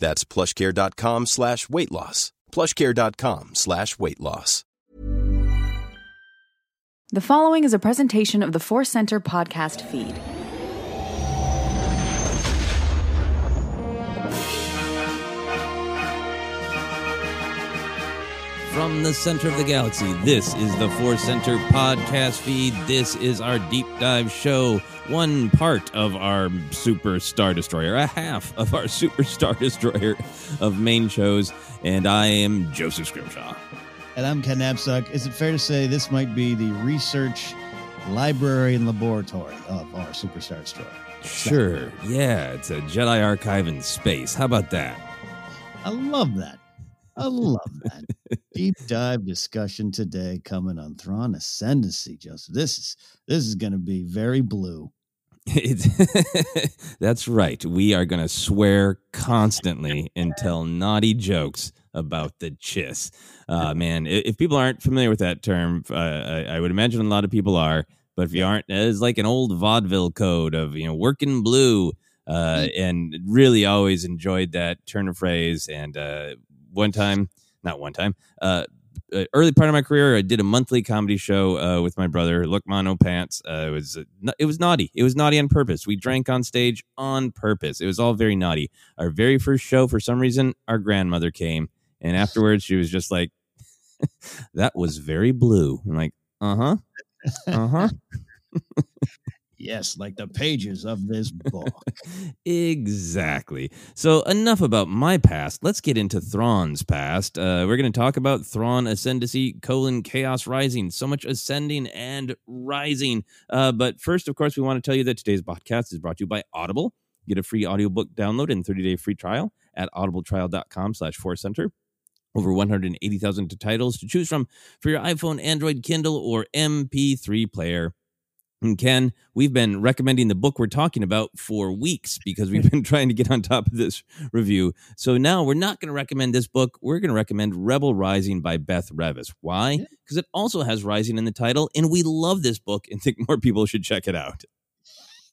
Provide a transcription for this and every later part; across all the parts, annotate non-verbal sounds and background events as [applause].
That's plushcare.com slash weight loss. Plushcare.com slash weight loss. The following is a presentation of the Force Center podcast feed. From the center of the galaxy, this is the Force Center podcast feed. This is our deep dive show one part of our Super Star Destroyer, a half of our [laughs] Super Star Destroyer of main shows, and I am Joseph Scrimshaw. And I'm Ken Napzok. Is it fair to say this might be the research library and laboratory of our Superstar Destroyer? Sure. Yeah, it's a Jedi archive in space. How about that? I love that. I love that. Deep dive discussion today coming on Thrawn Ascendancy, Joseph. This is this is going to be very blue. [laughs] That's right. We are going to swear constantly and tell naughty jokes about the chiss. Uh, man, if people aren't familiar with that term, uh, I, I, would imagine a lot of people are. But if you aren't, it's like an old vaudeville code of you know working blue. Uh, mm. and really always enjoyed that turn of phrase. And uh, one [laughs] time, not one time, uh, uh, early part of my career, I did a monthly comedy show uh, with my brother, Look Mono Pants. Uh, it was uh, it was naughty. It was naughty on purpose. We drank on stage on purpose. It was all very naughty. Our very first show, for some reason, our grandmother came, and [laughs] afterwards, she was just like, [laughs] "That was very blue." I'm like, "Uh huh, uh huh." Yes, like the pages of this book. [laughs] exactly. So, enough about my past. Let's get into Thrawn's past. Uh, we're going to talk about Thrawn Ascendancy, colon, Chaos Rising. So much ascending and rising. Uh, but first, of course, we want to tell you that today's podcast is brought to you by Audible. Get a free audiobook download and 30-day free trial at audibletrial.com slash center. Over 180,000 titles to choose from for your iPhone, Android, Kindle, or MP3 player. And Ken, we've been recommending the book we're talking about for weeks because we've been [laughs] trying to get on top of this review. So now we're not going to recommend this book. We're going to recommend Rebel Rising by Beth Revis. Why? Because it also has Rising in the title, and we love this book and [laughs] think more people should check it out.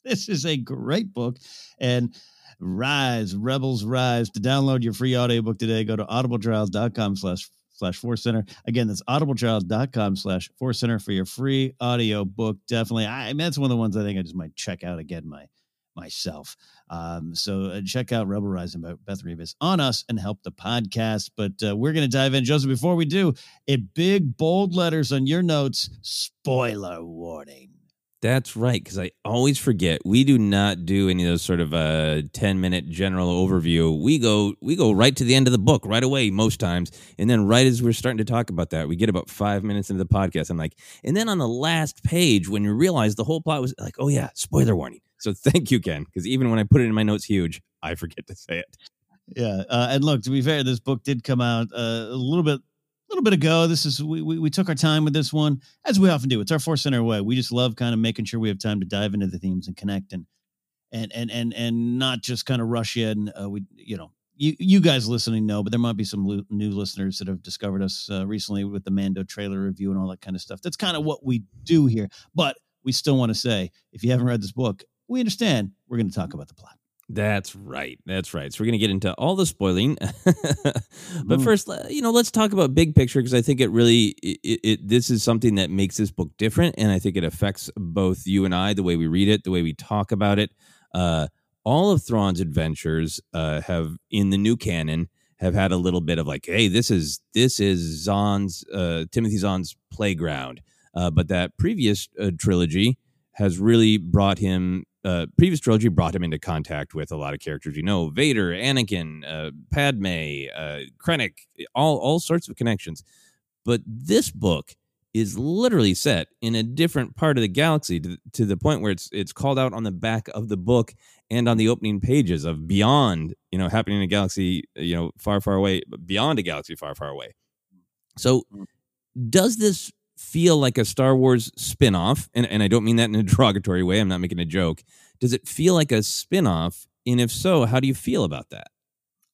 This is a great book. And Rise, Rebels Rise. To download your free audiobook today, go to audibletrials.com slash slash force center. Again, that's audibletrial.com slash force center for your free audio book. Definitely. I, I mean, that's one of the ones I think I just might check out again my myself. Um, so uh, check out Rebel Rising by Beth Revis on us and help the podcast. But uh, we're going to dive in, Joseph. Before we do, in big bold letters on your notes, spoiler warning. That's right, because I always forget. We do not do any of those sort of uh, ten minute general overview. We go we go right to the end of the book right away most times, and then right as we're starting to talk about that, we get about five minutes into the podcast. I'm like, and then on the last page, when you realize the whole plot was like, oh yeah, spoiler warning. So [laughs] thank you, Ken, because even when I put it in my notes, huge, I forget to say it. Yeah, uh, and look, to be fair, this book did come out uh, a little bit a little bit ago. This is we, we, we took our time with this one, as we often do. It's our Force Center way. We just love kind of making sure we have time to dive into the themes and connect and and and and and not just kind of rush in. Uh, we you know you you guys listening know, but there might be some lo- new listeners that have discovered us uh, recently with the Mando trailer review and all that kind of stuff. That's kind of what we do here. But we still want to say, if you haven't read this book, we understand. We're going to talk about the plot. That's right. That's right. So we're going to get into all the spoiling, [laughs] but Mm. first, you know, let's talk about big picture because I think it really it, it this is something that makes this book different, and I think it affects both you and I, the way we read it, the way we talk about it. Uh, all of Thrawn's adventures uh, have in the new canon have had a little bit of like, hey, this is this is Zahn's uh, Timothy Zahn's playground, uh, but that previous uh, trilogy has really brought him uh, previous trilogy brought him into contact with a lot of characters you know Vader, Anakin, uh, Padme, uh, Krennic, all all sorts of connections. But this book is literally set in a different part of the galaxy to, to the point where it's it's called out on the back of the book and on the opening pages of beyond you know happening in a galaxy you know far far away beyond a galaxy far far away so does this feel like a Star Wars spin-off? And, and I don't mean that in a [laughs] derogatory way. I'm not making a joke. Does it feel like a spin-off? And if so, how do you feel about that?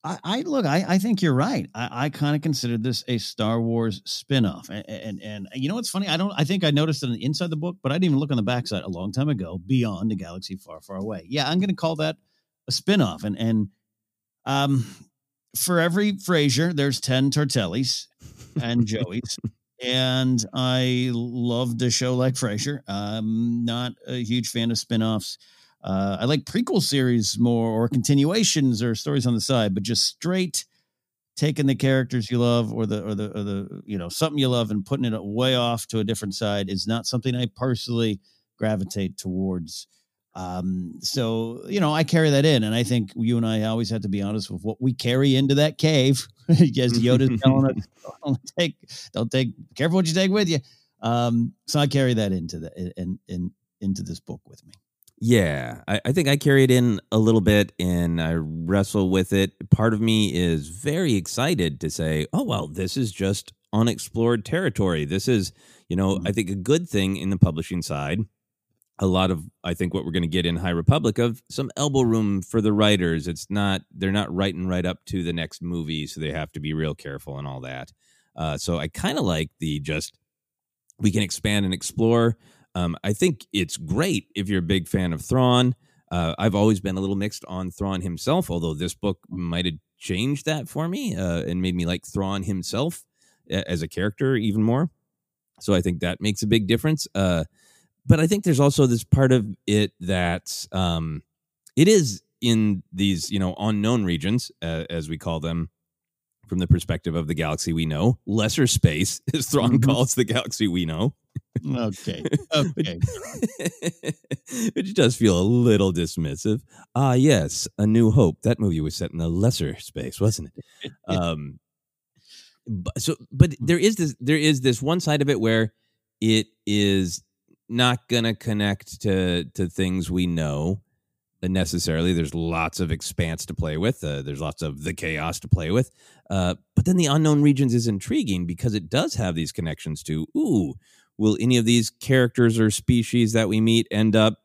I, I look, I, I think you're right. I, I kind of considered this a Star Wars spinoff. And, and and you know what's funny? I don't I think I noticed it on the inside of the book, but I didn't even look on the backside a long time ago, beyond the galaxy far, far away. Yeah, I'm gonna call that a spinoff. And and um for every Frasier, there's 10 Tortellis and [laughs] Joey's. And I love the show like Frasier. I'm not a huge fan of spinoffs. Uh, I like prequel series more or continuations or stories on the side, but just straight taking the characters you love or the or the or the you know something you love and putting it way off to a different side is not something I personally gravitate towards. Um, so you know, I carry that in, and I think you and I always have to be honest with what we carry into that cave. [laughs] As Yoda's telling us, [laughs] don't take, don't take, careful what you take with you. Um, so I carry that into the in, in into this book with me. Yeah, I, I think I carry it in a little bit and I wrestle with it. Part of me is very excited to say, oh, well, this is just unexplored territory. This is, you know, I think a good thing in the publishing side. A lot of, I think, what we're going to get in High Republic of some elbow room for the writers. It's not, they're not writing right up to the next movie, so they have to be real careful and all that. Uh, so I kind of like the just, we can expand and explore. Um, I think it's great if you're a big fan of Thrawn. Uh, I've always been a little mixed on Thrawn himself, although this book might have changed that for me uh, and made me like Thrawn himself as a character even more. So I think that makes a big difference. Uh, but I think there's also this part of it that um, it is in these you know unknown regions, uh, as we call them, from the perspective of the galaxy we know, lesser space, [laughs] as Thrawn calls the galaxy we know. Okay. [laughs] Okay. [laughs] Which does feel a little dismissive. Ah, yes, A New Hope. That movie was set in a lesser space, wasn't it? um, but, so, but there is this. There is this one side of it where it is not going to connect to to things we know necessarily. There's lots of expanse to play with. Uh, there's lots of the chaos to play with. Uh, but then the unknown regions is intriguing because it does have these connections to ooh will any of these characters or species that we meet end up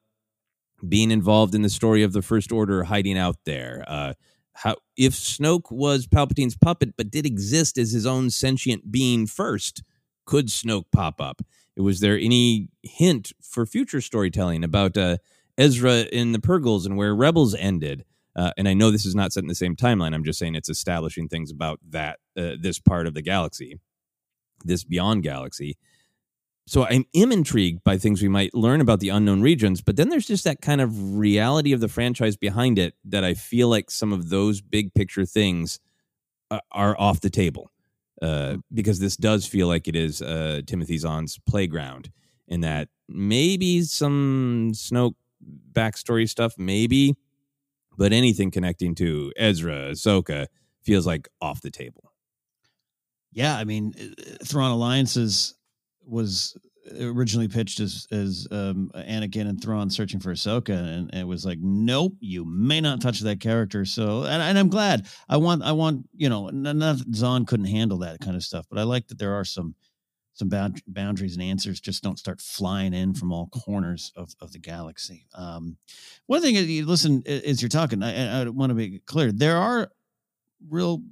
being involved in the story of the First Order hiding out there? Uh, how if Snoke was Palpatine's puppet but did exist as his own sentient being first, could Snoke pop up? Was there any hint for future storytelling about uh, Ezra in the Purrgils and where Rebels ended? Uh, and I know this is not set in the same timeline. I'm just saying it's establishing things about that uh, this part of the galaxy, this beyond galaxy so I am intrigued by things we might learn about the unknown regions, but then there's just that kind of reality of the franchise behind it that I feel like some of those big picture things uh, are off the table uh, hmm. because this does feel like it is uh, Timothy Zahn's playground, in that maybe some Snoke backstory stuff, maybe, but anything connecting to Ezra, Ahsoka feels like off the table. Yeah, I mean, uh, Thrawn Alliances was originally pitched as as um, Anakin and Thrawn searching for Ahsoka, and, it was like, nope, you may not touch that character. So, and, and I'm glad. I want, I want, you know, not Zahn couldn't handle that kind of stuff, but I like that there are some some bound, boundaries and answers just don't start flying in from all corners of, of the galaxy. Um, one thing you listen as you're talking, I, I want to be clear. There are real,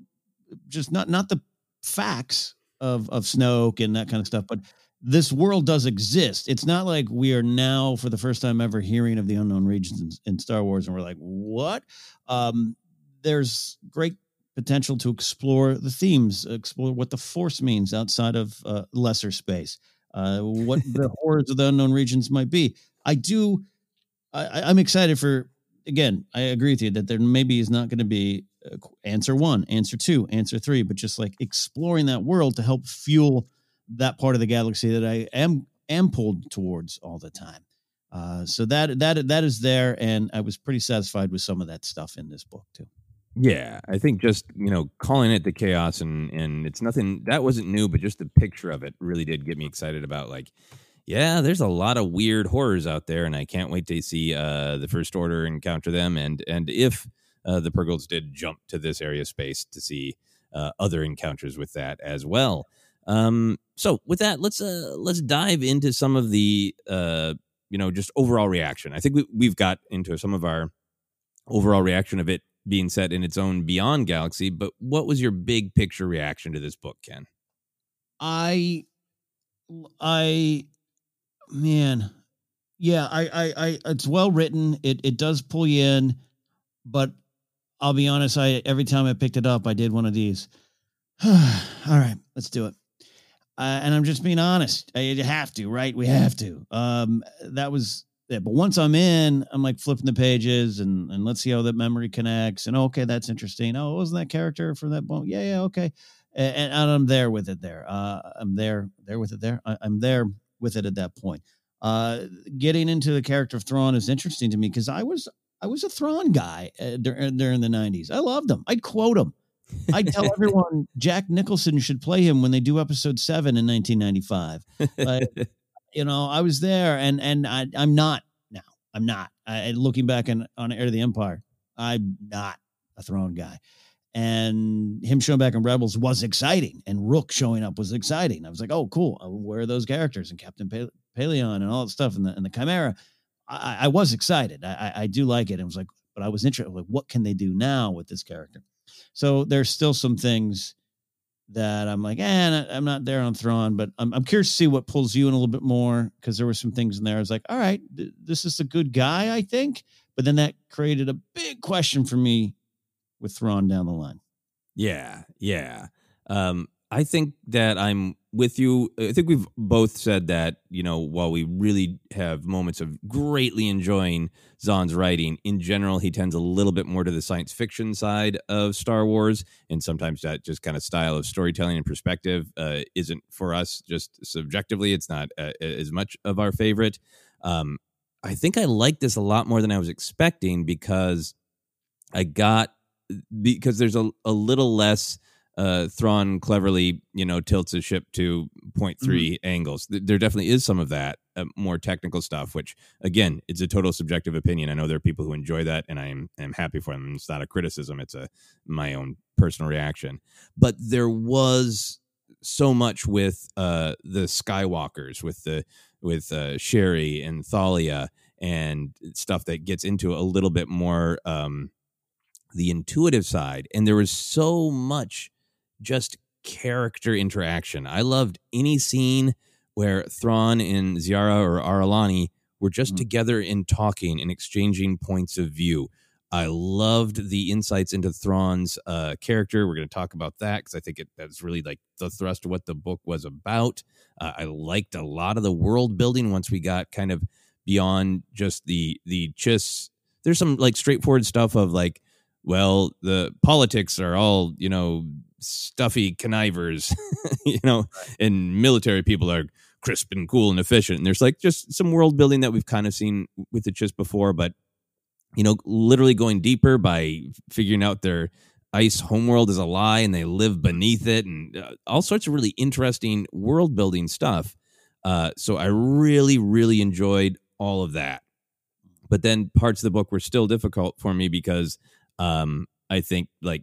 just not not the facts of of Snoke and that kind of stuff, but this world does exist. It's not like we are now, for the first time ever, hearing of the unknown regions in, in Star Wars, and we're like, what? Um, there's great potential to explore the themes, explore what the Force means outside of uh, lesser space, uh, what the [laughs] horrors of the unknown regions might be. I do. I, I'm excited for. Again, I agree with you that there maybe is not going to be uh, answer one, answer two, answer three, but just like exploring that world to help fuel that part of the galaxy that I am am pulled towards all the time. Uh, so that that that is there, and I was pretty satisfied with some of that stuff in this book too. Yeah, I think just you know calling it the chaos and and it's nothing that wasn't new, but just the picture of it really did get me excited about like. Yeah, there's a lot of weird horrors out there, and I can't wait to see uh, the First Order encounter them. And and if uh, the Purrgils did jump to this area space to see uh, other encounters with that as well. Um, so with that, let's uh, let's dive into some of the uh, you know just overall reaction. I think we, we've got into some of our overall reaction of it being set in its own beyond galaxy. But what was your big picture reaction to this book, Ken? I, I, man, yeah, I, I, I it's well written. It it does pull you in, but I'll be honest. I every time I picked it up, I did one of these. [sighs] All right, let's do it. Uh, and I'm just being honest. I, you have to, right? We have to. Um, that was it. But once I'm in, I'm like flipping the pages and and let's see how that memory connects. And okay, that's interesting. Oh, wasn't that character from that book? Yeah, yeah, okay. And, and, I'm there with it. There, uh, I'm there, there with it. There, I, am there with it at that point. Uh, getting into the character of Thrawn is interesting to me because I was I was a Thrawn guy uh, during, during the '90s. I loved him. I'd quote him. I tell [laughs] everyone Jack Nicholson should play him when they do episode seven in 1995. But, you know, I was there, and and I, I'm not now. I'm not. I, looking back on on Heir to the Empire, I'm not a Thrawn guy. And him showing back in Rebels was exciting, and Rukh showing up was exciting. I was like, "Oh, cool! Uh, where are those characters?" And Captain Pale- Pellaeon and all that stuff, and the and the Chimera. I, I was excited. I, I do like it. It was like, but I was interested. Like, what can they do now with this character? So there's still some things that I'm like, eh, I'm not there on Thrawn, but I'm, I'm curious to see what pulls you in a little bit more because there were some things in there. I was like, all right, th- this is a good guy, I think. But then that created a big question for me with Thrawn down the line. Yeah, yeah. Um, I think that I'm with you. I think we've both said that, you know, while we really have moments of greatly enjoying Zahn's writing, in general, he tends a little bit more to the science fiction side of Star Wars. And sometimes that just kind of style of storytelling and perspective uh, isn't for us, just subjectively, it's not uh, as much of our favorite. Um, I think I like this a lot more than I was expecting because I got, because there's a, a little less uh, Thrawn cleverly, you know, tilts his ship to 0.3 mm-hmm. angles. There definitely is some of that uh, more technical stuff, which again, it's a total subjective opinion. I know there are people who enjoy that, and I am am happy for them. It's not a criticism; it's a my own personal reaction. But there was so much with uh, the Skywalkers, with the with uh, Che'ri and Thalia and stuff that gets into a little bit more um, the intuitive side. And there was so much just character interaction. I loved any scene where Thrawn and Ziara or Ar'alani were just mm-hmm. together and talking and exchanging points of view. I loved the insights into Thrawn's uh, character. We're going to talk about that because I think it, that's really like the thrust of what the book was about. Uh, I liked a lot of the world building once we got kind of beyond just the the chiss. There's some like straightforward stuff of like, well, the politics are all you know stuffy connivers, [laughs] you know, and military people are crisp and cool and efficient. And there's like just some world building that we've kind of seen with the chiss before, but you know, literally going deeper by figuring out their ice homeworld is a lie and they live beneath it and uh, all sorts of really interesting world building stuff. Uh, so I really, really enjoyed all of that. But then parts of the book were still difficult for me because um, I think like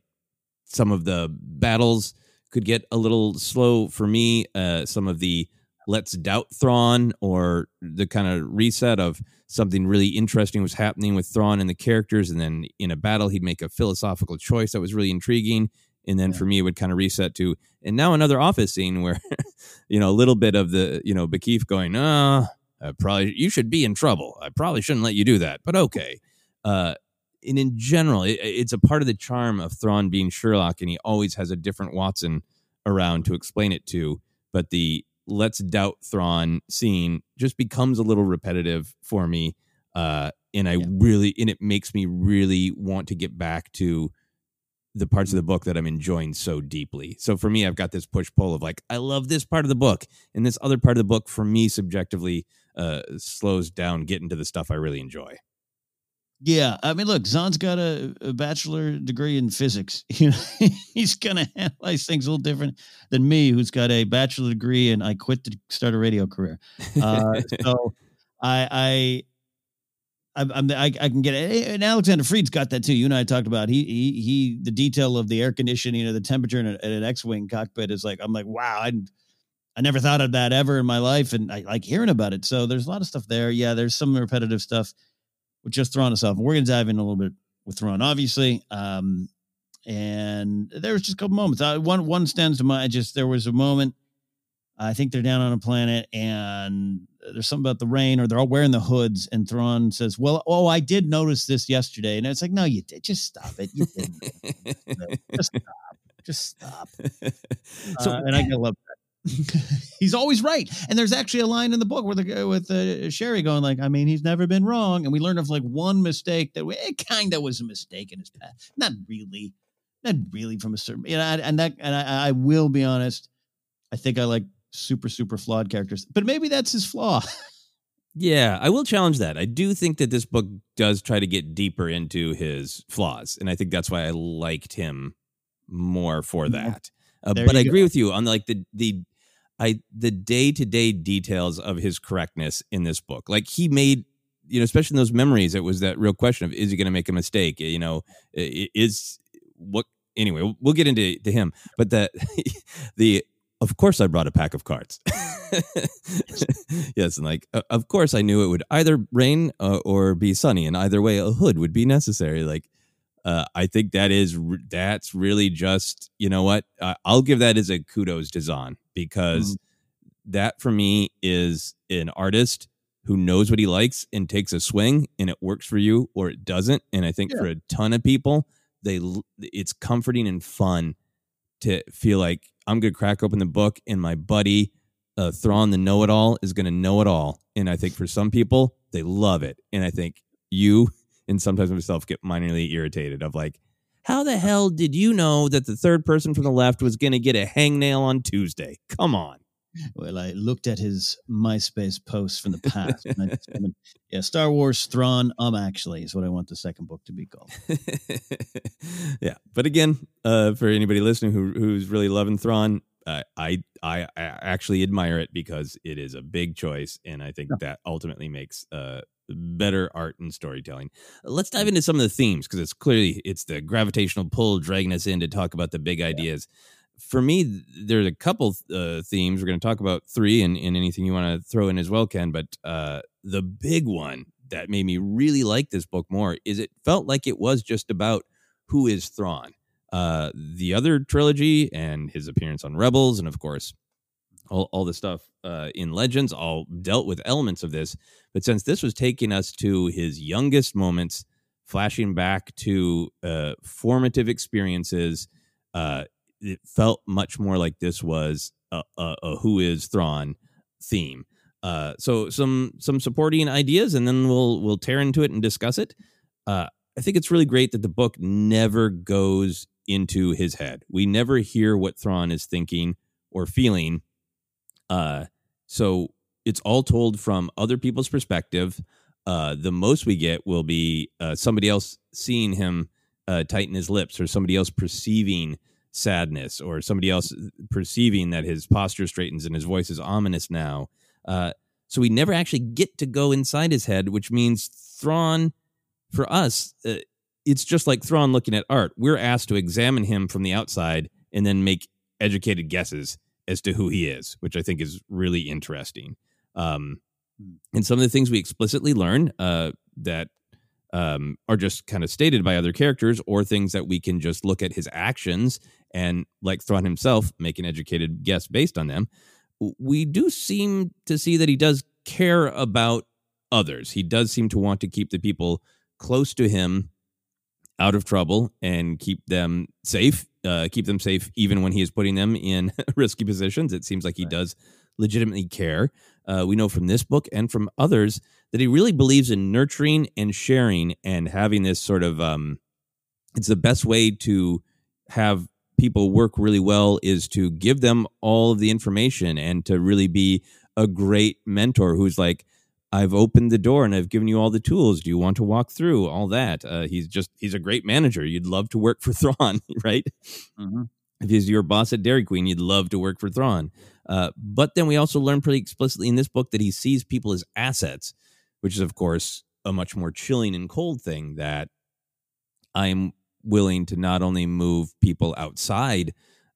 some of the battles could get a little slow for me. Uh, some of the let's doubt Thrawn or the kind of reset of something really interesting was happening with Thrawn and the characters, and then in a battle he'd make a philosophical choice that was really intriguing. And then yeah. for me, it would kind of reset to, and now another office scene where, [laughs] you know, a little bit of the, you know, Ba'kif going, ah, oh, probably you should be in trouble. I probably shouldn't let you do that, but okay. Uh, and in general, it, it's a part of the charm of Thrawn being Sherlock, and he always has a different Watson around to explain it to. But the let's doubt Thrawn scene just becomes a little repetitive for me. Uh, and I yeah. really, and it makes me really want to get back to the parts of the book that I'm enjoying so deeply. So for me, I've got this push pull of like, I love this part of the book, and this other part of the book, for me, subjectively, uh, slows down getting to the stuff I really enjoy. Yeah, I mean, look, Zahn's got a, a bachelor degree in physics. [laughs] You know, he's gonna analyze things a little different than me, who's got a bachelor degree and I quit to start a radio career. Uh, so [laughs] I, I, I'm, I, I can get it. And Alexander Freed's got that too. You and I talked about he, he, he, the detail of the air conditioning or the temperature in, a, in an X-wing cockpit is like, I'm like, wow, I, I never thought of that ever in my life, and I like hearing about it. So there's a lot of stuff there. Yeah, there's some repetitive stuff with just Thrawn itself. And we're going to dive in a little bit with Thrawn, obviously. Um, and there was just a couple moments. I, one one stands to mind. Just there was a moment. I think they're down on a planet, and there's something about the rain, or they're all wearing the hoods. And Thrawn says, "Well, oh, I did notice this yesterday." And it's like, "No, you did. Just stop it. You didn't. [laughs] just stop. Just stop." [laughs] so, uh, and I love that. [laughs] he's always right. And there's actually a line in the book where the with uh, Che'ri going like, I mean, he's never been wrong, and we learned of like one mistake that it kind of was a mistake in his past. Not really, not really from a certain, you know. And that, and I, I will be honest, I think I like super super flawed characters, but maybe that's his flaw. [laughs] Yeah, I will challenge that. I do think that this book does try to get deeper into his flaws, and I think that's why I liked him more for that. Uh, but I agree with you on like the the I the day to day details of his correctness in this book. Like he made, you know, especially in those memories, it was that real question of is he going to make a mistake? You know, is what anyway? We'll get into to him, but the [laughs] the of course I brought a pack of cards. [laughs] yes, and like of course I knew it would either rain uh, or be sunny, and either way a hood would be necessary. Like uh, I think that is that's really just you know what uh, I'll give that as a kudos to Zahn because mm-hmm. that for me is an artist who knows what he likes and takes a swing and it works for you or it doesn't and I think yeah. for a ton of people they it's comforting and fun to feel like I'm gonna crack open the book and my buddy uh, Thrawn the know it all is gonna know it all and I think for some people they love it and I think you and sometimes myself get minorly irritated of like, how the hell did you know that the third person from the left was going to get a hangnail on Tuesday? Come on. Well, I looked at his MySpace posts from the past. [laughs] yeah, Star Wars Thrawn. Um, actually, is what I want the second book to be called. [laughs] yeah, but again, uh, for anybody listening who who's really loving Thrawn, uh, I, I I actually admire it because it is a big choice, and I think that ultimately makes uh, better art and storytelling. Let's dive into some of the themes because it's clearly it's the gravitational pull dragging us in to talk about the big ideas. for me, there's a couple uh, themes. We're going to talk about three and, and anything you want to throw in as well, Ken. But uh, the big one that made me really like this book more is it felt like it was just about who is Thrawn. Uh, the other trilogy and his appearance on Rebels, and of course, all, all the stuff uh, in Legends, all dealt with elements of this. But since this was taking us to his youngest moments, flashing back to uh, formative experiences, uh, it felt much more like this was a, a, a Who is Thrawn theme. Uh, so some some supporting ideas, and then we'll we'll tear into it and discuss it. Uh, I think it's really great that the book never goes into his head. We never hear what Thrawn is thinking or feeling. Uh, so it's all told from other people's perspective. Uh, the most we get will be uh, somebody else seeing him uh, tighten his lips, or somebody else perceiving sadness, or somebody else perceiving that his posture straightens and his voice is ominous now. Uh, so we never actually get to go inside his head, which means Thrawn, for us, uh, it's just like Thrawn looking at art. We're asked to examine him from the outside and then make educated guesses as to who he is, which I think is really interesting. Um, hmm. and some of the things we explicitly learn uh, that um, are just kind of stated by other characters, or things that we can just look at his actions and, like Thrawn himself, make an educated guess based on them. We do seem to see that he does care about others. He does seem to want to keep the people close to him out of trouble and keep them safe, uh, keep them safe even when he is putting them in [laughs] risky positions. It seems like he right. does legitimately care. Uh, we know from this book and from others that he really believes in nurturing and sharing and having this sort of um, it's the best way to have people work really well is to give them all of the information and to really be a great mentor who's like I've opened the door and I've given you all the tools. Do you want to walk through all that? Uh, he's just he's a great manager. You'd love to work [laughs] for Thrawn, right? Mm-hmm. If he's your boss at Dairy Queen, you'd love to work for Thrawn. Uh, but then we also learn pretty explicitly in this book that he sees people as assets, which is of course a much more chilling and cold thing. That I'm willing to not only move people outside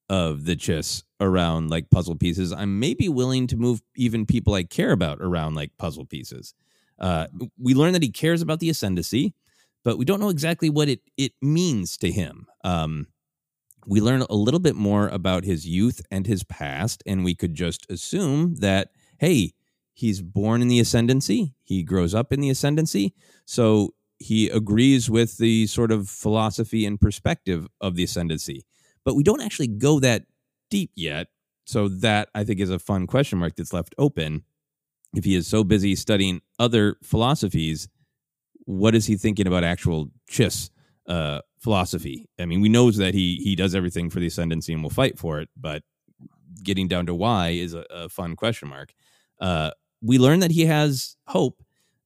of the chiss around like puzzle pieces. I'm maybe willing to move even people I care about around like puzzle pieces. Uh, mm-hmm. we learn that he cares about the ascendancy, but we don't know exactly what it it means to him. Um, we learn a little bit more about his youth and his past, and we could just assume that hey, he's born in the ascendancy, he grows up in the ascendancy, so he agrees with the sort of philosophy and perspective of the ascendancy but we don't actually go that deep yet. So that I think is a fun question mark that's left open. If he is so busy studying other philosophies, what is he thinking about actual Chiss uh, philosophy? I mean, we know that he he does everything for the ascendancy and will fight for it, but getting down to why is a, a fun question mark. Uh, we learn that he has hope,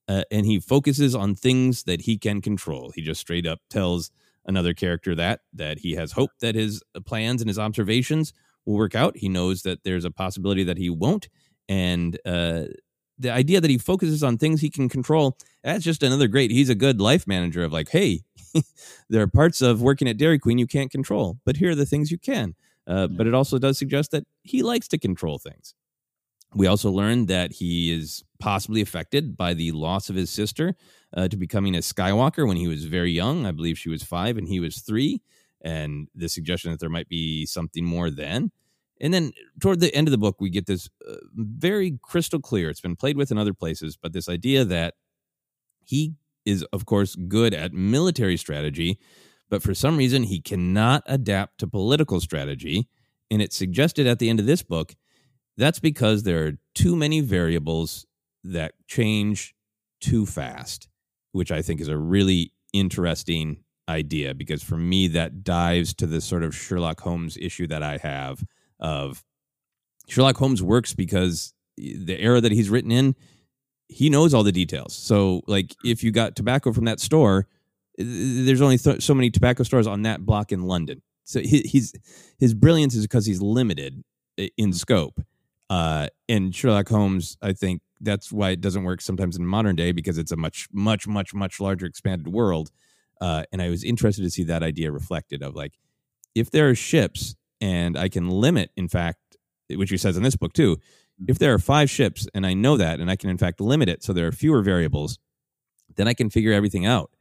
uh, and he focuses on things that he can control. He just straight up tells another character that that he has hope that his plans and his observations will work out. He knows that there's a possibility that he won't, and uh, the idea that he focuses on things he can control. That's just another great. He's a good life manager of like, hey, [laughs] there are parts of working at Dairy Queen you can't control, but here are the things you can. Uh, but it also does suggest that he likes to control things. We also learned that he is possibly affected by the loss of his sister uh, to becoming a Skywalker when he was very young. I believe she was five and he was three. And the suggestion that there might be something more then. And then toward the end of the book, we get this uh, very crystal clear. It's been played with in other places, but this idea that he is, of course, good at military strategy, but for some reason he cannot adapt to political strategy. And it's suggested at the end of this book that's because there are too many variables that change too fast, which I think is a really interesting idea because for me that dives to this sort of Sherlock Holmes issue that I have of Sherlock Holmes works because the era that he's written in he knows all the details. So like if you got tobacco from that store there's only th- so many tobacco stores on that block in London. So he, he's his brilliance is because he's limited in scope. Uh, Sherlock Holmes, I think that's why it doesn't work sometimes in modern day because it's a much, much, much, much larger expanded world. Uh, and I was interested to see that idea reflected of like, if there are ships and I can limit, in fact, which he says in this book too. If there are five ships, and I know that, and I can in fact limit it so there are fewer variables, then I can figure everything out.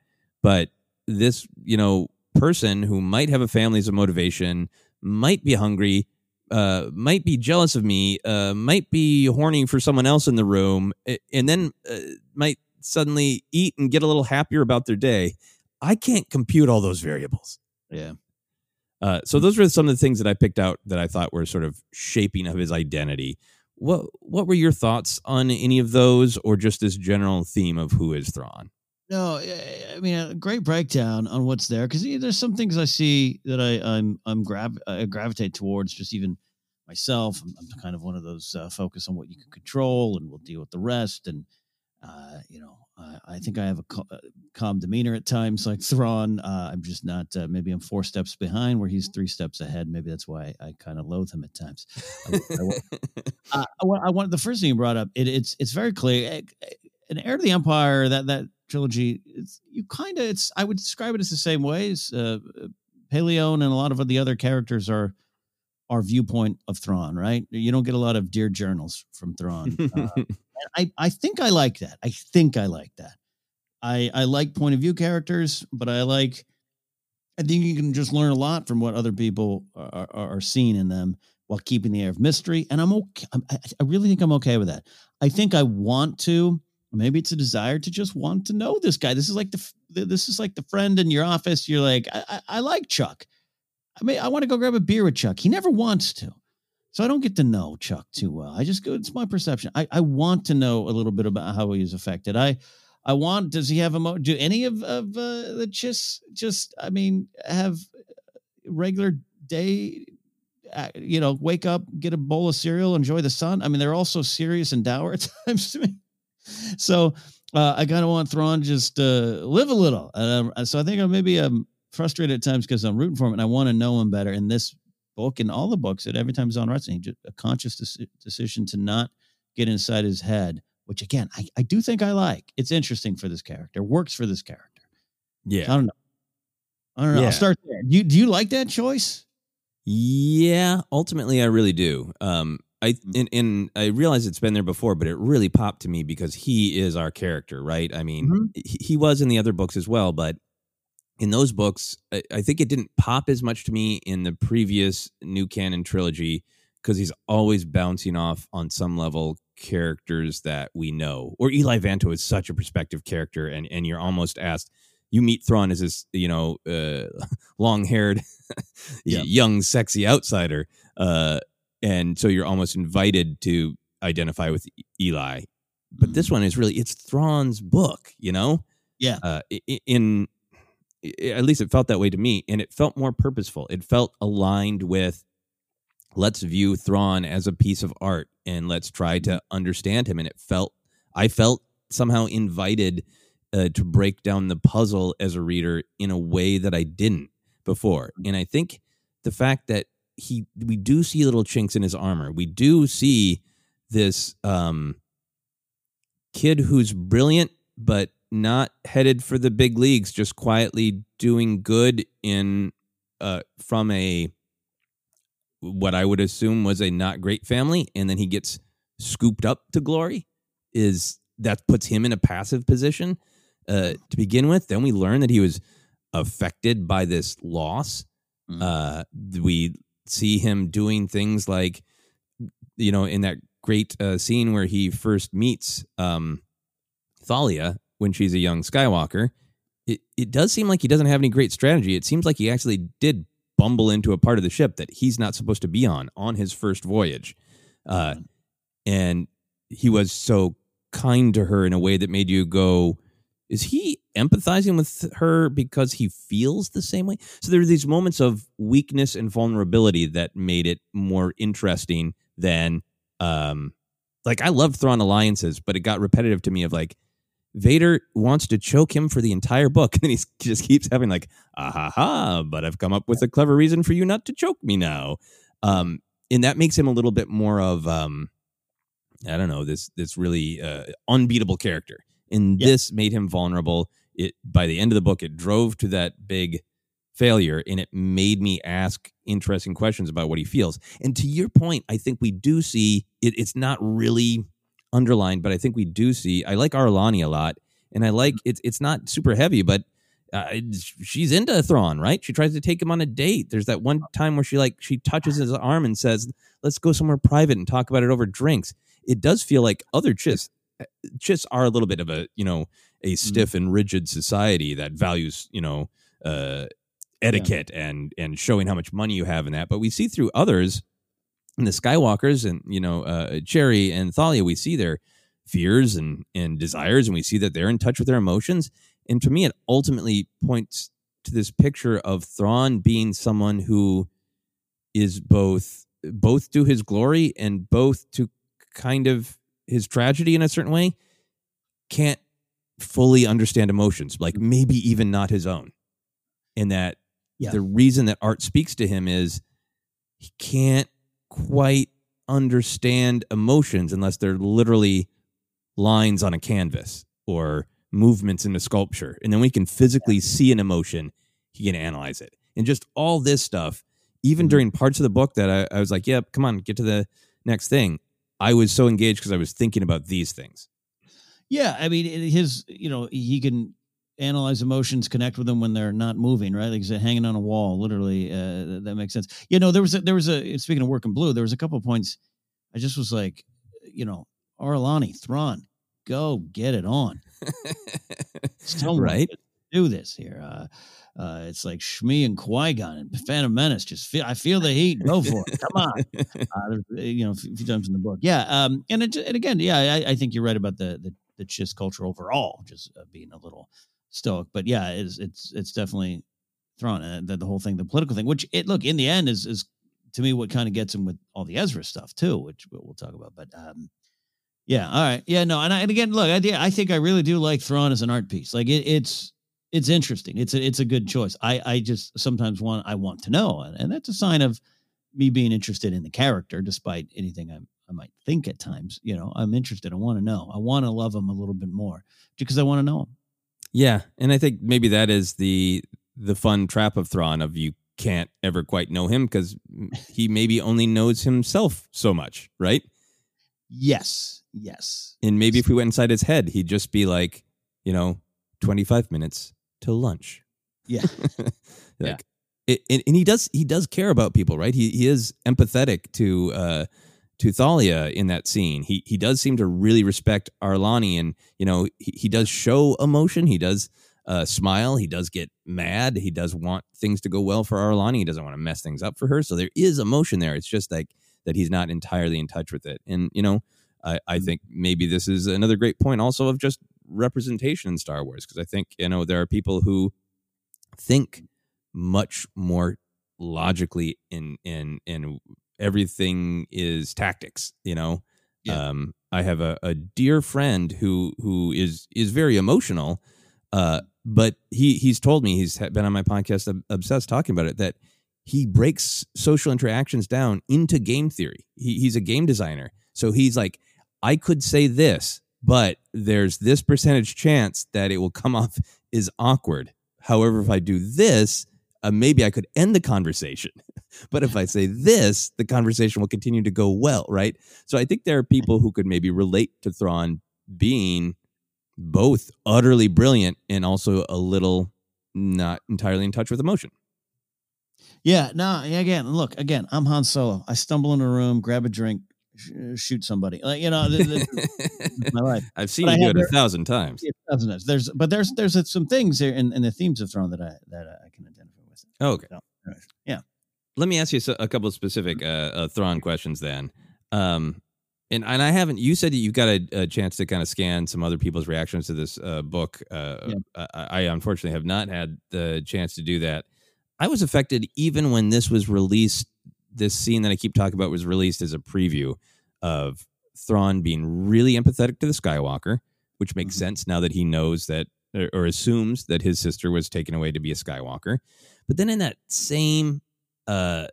But this, you know, person who might have a family as a motivation, might be hungry, uh, might be jealous of me, uh, might be horny for someone else in the room, and then uh, might suddenly eat and get a little happier about their day. I can't compute all those variables. Yeah. Uh, so those were some of the things that I picked out that I thought were sort of shaping of his identity. What what were your thoughts on any of those, or just this general theme of who is Thrawn? No, I mean a great breakdown on what's there because there's some things I see that I I'm I'm grav I gravitate towards just even myself. I'm, I'm kind of one of those uh, focus on what you can control and we'll deal with the rest. And uh, you know, I think I have a uh, calm demeanor at times, like Thrawn. Uh, I'm just not. Uh, maybe I'm four steps behind, where he's three steps ahead. Maybe that's why I, I kind of loathe him at times. I, [laughs] I, I, want, I want the first thing you brought up. It, it's it's very clear. Eh, eh, an heir to the empire that that trilogy. It's, you kind of. It's. I would describe it as the same ways. Uh, Pellaeon and a lot of the other characters are our viewpoint of Thrawn, right? You don't get a lot of dear journals from Thrawn. Uh, [laughs] I, I think I like that. I think I like that. I, I like point of view characters, but I like, I think you can just learn a lot from what other people are, are, are seeing in them while keeping the air of mystery. And I'm okay. I'm, I really think I'm okay with that. I think I want to, maybe it's a desire to just want to know this guy. This is like the, this is like the friend in your office. You're like, I, I, I like Chuck. I mean, I want to go grab a beer with Chuck. He never wants to. So I don't get to know Chuck too well. I just go, it's my perception. I, I want to know a little bit about how he is affected. I I want, does he have a mo do any of, of uh, the Chiss just, I mean, have regular day, uh, you know, wake up, get a bowl of cereal, enjoy the sun. I mean, they're all so serious and dour at [laughs] times to me. So uh, I kind of want Thrawn just uh, live a little. Um, so I think I'm maybe I'm frustrated at times because I'm rooting for him and I want to know him better. In this book and all the books that every time he's on wrestling, just a conscious de- decision to not get inside his head, which again, I, I do think I like. It's interesting for this character, works for this character. Yeah. I don't know. I don't know. Yeah. I'll start there. You, do you like that choice? Yeah, ultimately, I really do. Um, I mm. and, and, I realize it's been there before, but it really popped to me because he is our character, right? I mean, mm-hmm. he, he, was in the other books as well, but in those books, I, I, think it didn't pop as much to me in the previous new canon trilogy because he's always bouncing off on some level characters that we know. Or Eli Vanto is such a perspective character, and and you're almost asked. You meet Thrawn as this, you know, uh, [laughs] long-haired, [laughs] yeah. young, sexy outsider, uh, and so you're almost invited to identify with Eli. But mm. this one is really it's Thrawn's book, you know. Yeah. Uh, in at least it felt that way to me and it felt more purposeful it felt aligned with let's view thrawn as a piece of art and let's try to mm-hmm. understand him and it felt i felt somehow invited uh, to break down the puzzle as a reader in a way that i didn't before and i think the fact that he we do see little chinks in his armor we do see this um kid who's brilliant but not headed for the big leagues, just quietly doing good in uh, from a what I would assume was a not great family, and then he gets scooped up to glory. Is that puts him in a passive position uh, to begin with? Then we learn that he was affected by this loss. Mm-hmm. Uh, we see him doing things like, you know, in that great uh, scene where he first meets um, Thalia when she's a young Skywalker, it, it does seem like he doesn't have any great strategy. It seems like he actually did bumble into a part of the ship that he's not supposed to be on on his first voyage. Uh, and he was so kind to her in a way that made you go, is he empathizing with her because he feels the same way? So there are these moments of weakness and vulnerability that made it more interesting than, um, like I love Thrawn alliances, but it got repetitive to me of like, Vader wants to choke him for the entire book, [laughs] and he just keeps having like, ah ha ha, but I've come up with a clever reason for you not to choke me now. Um, and that makes him a little bit more of um, I don't know, this this really uh, unbeatable character. And this made him vulnerable. It by the end of the book, it drove to that big failure and it made me ask interesting questions about what he feels and to your point i think we do see it, it's not really underlined but i think we do see i like Ar'alani a lot and i like it's it's not super heavy but uh, she's into a Thrawn, right? She tries to take him on a date. There's that one time where she like she touches his arm and says, "Let's go somewhere private and talk about it over drinks." It does feel like other chiss chiss are a little bit of a you know a stiff and rigid society that values you know uh, etiquette and and showing how much money you have in that. But we see through others, and the Skywalkers and you know uh, Che'ri and Thalia, we see their fears and and desires, and we see that they're in touch with their emotions. And to me, it ultimately points to this picture of Thrawn being someone who is both both to his glory and both to kind of his tragedy in a certain way can't fully understand emotions like mm-hmm. maybe even not his own. And that Yeah. the reason that art speaks to him is he can't quite understand emotions unless they're literally lines on a canvas or movements in a sculpture. And then we can physically see an emotion he can analyze it. And just all this stuff even mm-hmm. during parts of the book that I, I was like yep come on get to the next thing i was so engaged because i was thinking about these things Yeah, I mean, his, you know, he can analyze emotions, connect with them when they're not moving, right? Like he's hanging on a wall, literally. Uh, that- makes sense. You know, there was a, there was a speaking of work in blue, there was a couple of points. I just was like, you know, Ar'alani, Thrawn, go get it on. [laughs] Someone right do this here. Uh, uh, it's like Shmi and Qui Gon and Phantom Menace. Just feel, I feel the heat. Go for it. Come on. [laughs] Uh, uh, you know, a few times in the book. Yeah. Um, and it, and again, yeah, I, I think you're right about the the, the chiss culture overall, just uh, being a little stoic. But yeah, it's it's it's definitely Thrawn uh, the, the whole thing, the political thing, which it look in the end is is to me what kind of gets him with all the Ezra stuff too, which we'll, we'll talk about. But um, yeah, all right, yeah, no, and, I, and again, look, I, I think I really do like Thrawn as an art piece. Like it, it's it's interesting. It's a it's a good choice. I I just sometimes want I want to know, and, and that's a sign of me being interested in the character, despite anything I I might think at times. You know, I'm interested. I want to know. I want to love him a little bit more because I want to know him. Yeah, and I think maybe that is the the fun trap of Thrawn of you can't ever quite know him because he maybe only knows himself so much, right? Yes, yes, And maybe if we went inside his head, he'd just be like, you know, twenty five minutes till lunch. yeah, [laughs] like, Yeah. it, and, and he does he does care about people, right? He he is empathetic to uh to Thalia in that scene. He he does seem to really respect Ar'alani, and you know he, he does show emotion. He does uh, smile. He does get mad. He does want things to go well for Ar'alani. He doesn't want to mess things up for her. So there is emotion there. It's just like that he's not entirely in touch with it. And you know, I, I think maybe this is another great point also of just representation in Star Wars because I think you know there are people who think much more logically in in in everything is tactics you know? Yeah. um i have a, a dear friend who who is is very emotional uh but he he's told me he's been on my podcast Ob- obsessed talking about it that he breaks social interactions down into game theory. He, he's a game designer. So he's like i could say this but there's this percentage chance that it will come off [laughs] is awkward however if i do this uh, maybe i could end the conversation [laughs] but if I say this, the conversation will continue to go well, right? So I think there are people who could maybe relate to Thrawn being both utterly brilliant and also a little not entirely in touch with emotion. yeah. No, again, look, again, I'm Han Solo. I stumble in a room, grab a drink, sh- shoot somebody. Like you know, [laughs] my life. I've seen But you do it a thousand times. It doesn't. There's, but there's there's some things here in, in the themes of Thrawn that I that I can identify with. Oh, okay. So, yeah. Let me ask you a couple of specific uh, uh, Thrawn questions then. Um, and and I haven't. You said that you got a, a chance to kind of scan some other people's reactions to this uh, book. Uh, Yeah. I, I unfortunately have not had the chance to do that. I was affected even when this was released. This scene that I keep talking about was released as a preview of Thrawn being really empathetic to the Skywalker, which makes Mhm. sense now that he knows that or, or assumes that his sister was taken away to be a Skywalker. But then in that same uh,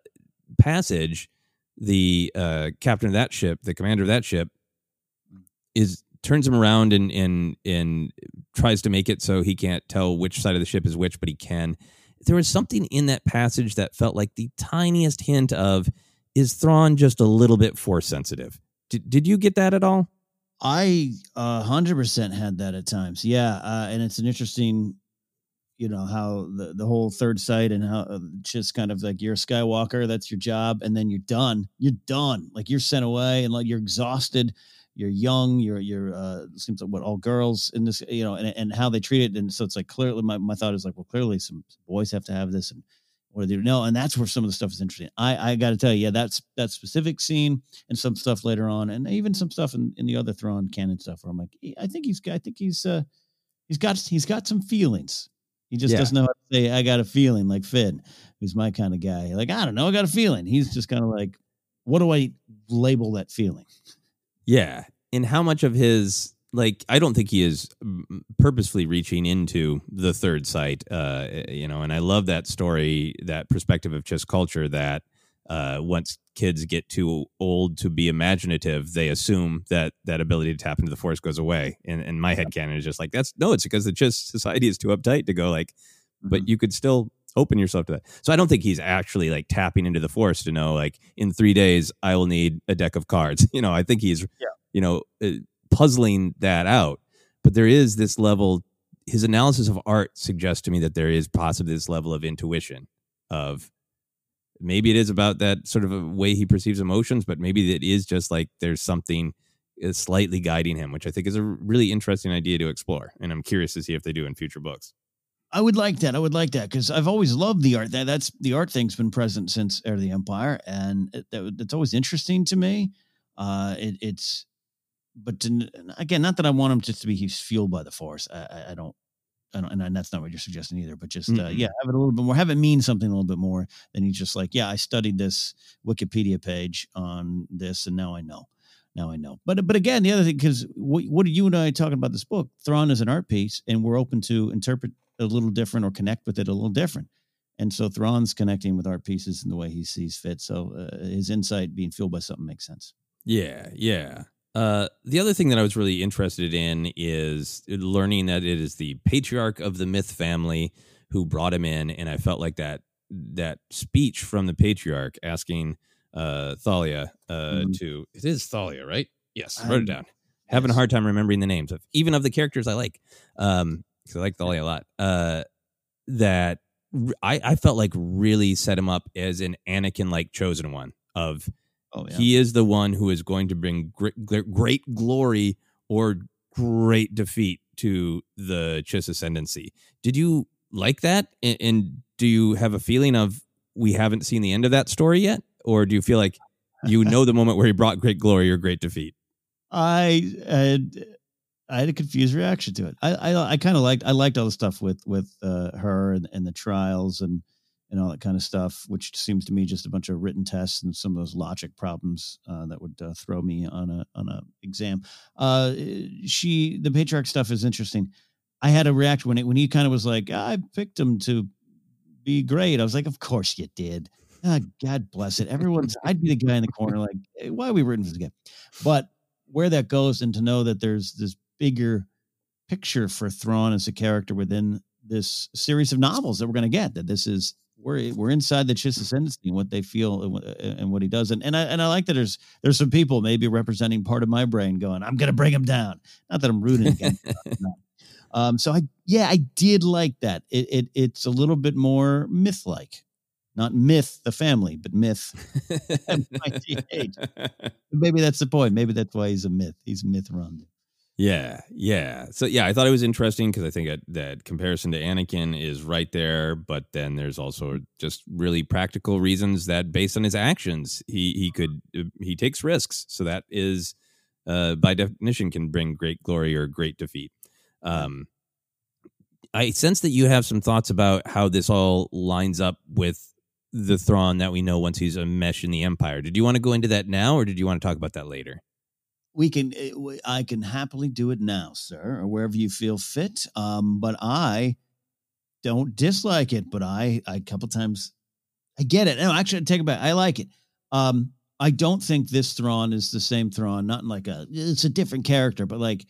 passage, the uh, captain of that ship, the commander of that ship, is turns him around and and and tries to make it so he can't tell which side of the ship is which, but he can. there was something in that passage that felt like the tiniest hint of is Thrawn just a little bit force sensitive? Did, did you get that at all? I a hundred percent had that at times. Yeah, uh, and it's an interesting, you know, how the the whole third sight and how uh, just kind of like you're a Skywalker, that's your job, and then you're done. You're done. Like you're sent away, and like you're exhausted. You're young. You're you're uh, seems like what all girls in this, you know, and and how they treat it, and so it's like clearly my my thought is like, well, clearly some boys have to have this, and do they? No, and that's where some of the stuff is interesting. I I got to tell you, yeah, that's that specific scene and some stuff later on, and even some stuff in, in the other Thrawn canon stuff where I'm like, I think he's I think he's uh he's got he's got some feelings. He just Yeah. doesn't know how to say I got a feeling like Finn, who's my kind of guy. Like I don't know, I got a feeling. He's just kind of like, what do I label that feeling? Yeah. And how much of his like I don't think he is purposefully reaching into the third sight uh you know and I love that story that perspective of Chiss culture that uh once kids get too old to be imaginative they assume that that ability to tap into the force goes away and and my head canon is just like that's no it's because the just society is too uptight to go like but you could still open yourself to that. So I don't think he's actually like tapping into the force to know like in three days I will need a deck of cards. [laughs] You know, I think he's you know uh, puzzling that out. But there is this level. His analysis of art suggests to me that there is possibly this level of intuition of maybe it is about that sort of a way he perceives emotions, but maybe it is just like there's something slightly guiding him, which I think is a really interesting idea to explore. And I'm curious to see if they do in future books. I would like that. I would like that because I've always loved the art. That that's the art thing's been present since Heir of the Empire, and it, that, that's always interesting to me. Uh, it, it's, but to, again, not that I want him just to be he's fueled by the Force. I, I, I don't, I don't, and that's not what you're suggesting either. But just uh, Mm-mm. yeah, have it a little bit more. Have it mean something a little bit more than he's just like, yeah, I studied this Wikipedia page on this, and now I know. Now I know. But but again, the other thing, because what, what are you and I talking about this book? Thrawn is an art piece, and we're open to interpret a little different or connect with it a little different. And so Thrawn's connecting with art pieces in the way he sees fit. So uh, his insight being fueled by something makes sense. Yeah, yeah. Uh, the other thing that I was really interested in is learning that it is the patriarch of the Mitth family who brought him in, and I felt like that that speech from the patriarch asking uh, Thalia uh, Mhm. to it is Thalia, right? Yes, Um, wrote it down. Having a hard time remembering the names of even of the characters I like. Um, 'cause I like Thalia a lot. Uh, that r- I, I felt like really set him up as an Anakin like chosen one of Oh yeah. he is the one who is going to bring great, great glory or great defeat to the Chiss ascendancy. Did you like that? And, and do you have a feeling of we haven't seen the end of that story yet? Or do you feel like you know the moment where he brought great glory or great defeat? I had I had a confused reaction to it. I I, I kind of liked I liked all the stuff with with uh, her and, and the trials and and all that kind of stuff, which seems to me just a bunch of written tests and some of those logic problems uh, that would uh, throw me on a on a exam. Uh, she the patriarch stuff is interesting. I had a reaction when it when he kind of was like, I picked him to be great. I was like, of course you did. Ah, God bless it. Everyone's. [laughs] I'd be the guy in the corner like, "Hey, why are we rooting for this guy? But where that goes, and to know that there's this bigger picture for Thrawn as a character within this series of novels that we're going to get. That this is we're we're inside the Chiss ascendancy and what they feel and, what- and what he does. And and I and I like that there's there's some people maybe representing part of my brain going, I'm going to bring him down. Not that I'm rooting against. Um, so I yeah I did like that. It, it it's a little bit more myth like, not myth the family, but myth. [laughs] [laughs] Maybe that's the point. Maybe that's why he's a myth. He's myth run. Yeah, yeah. So yeah, I thought it was interesting because I think that, that comparison to Anakin is right there, but then there's also just really practical reasons that based on his actions, he he could uh, he takes risks. So that is uh, by definition can bring great glory or great defeat. Um, I sense that you have some thoughts about how this all lines up with the Thrawn that we know once he's a mesh in the Empire. Did you want to go into that now, or did you want to talk about that later? We can eh, i can happily do it now sir or wherever you feel fit um but i don't dislike it but i I- a couple times i get it no actually take it back i like it um i don't think this Thrawn is the same Thrawn not in like a it's a different character but like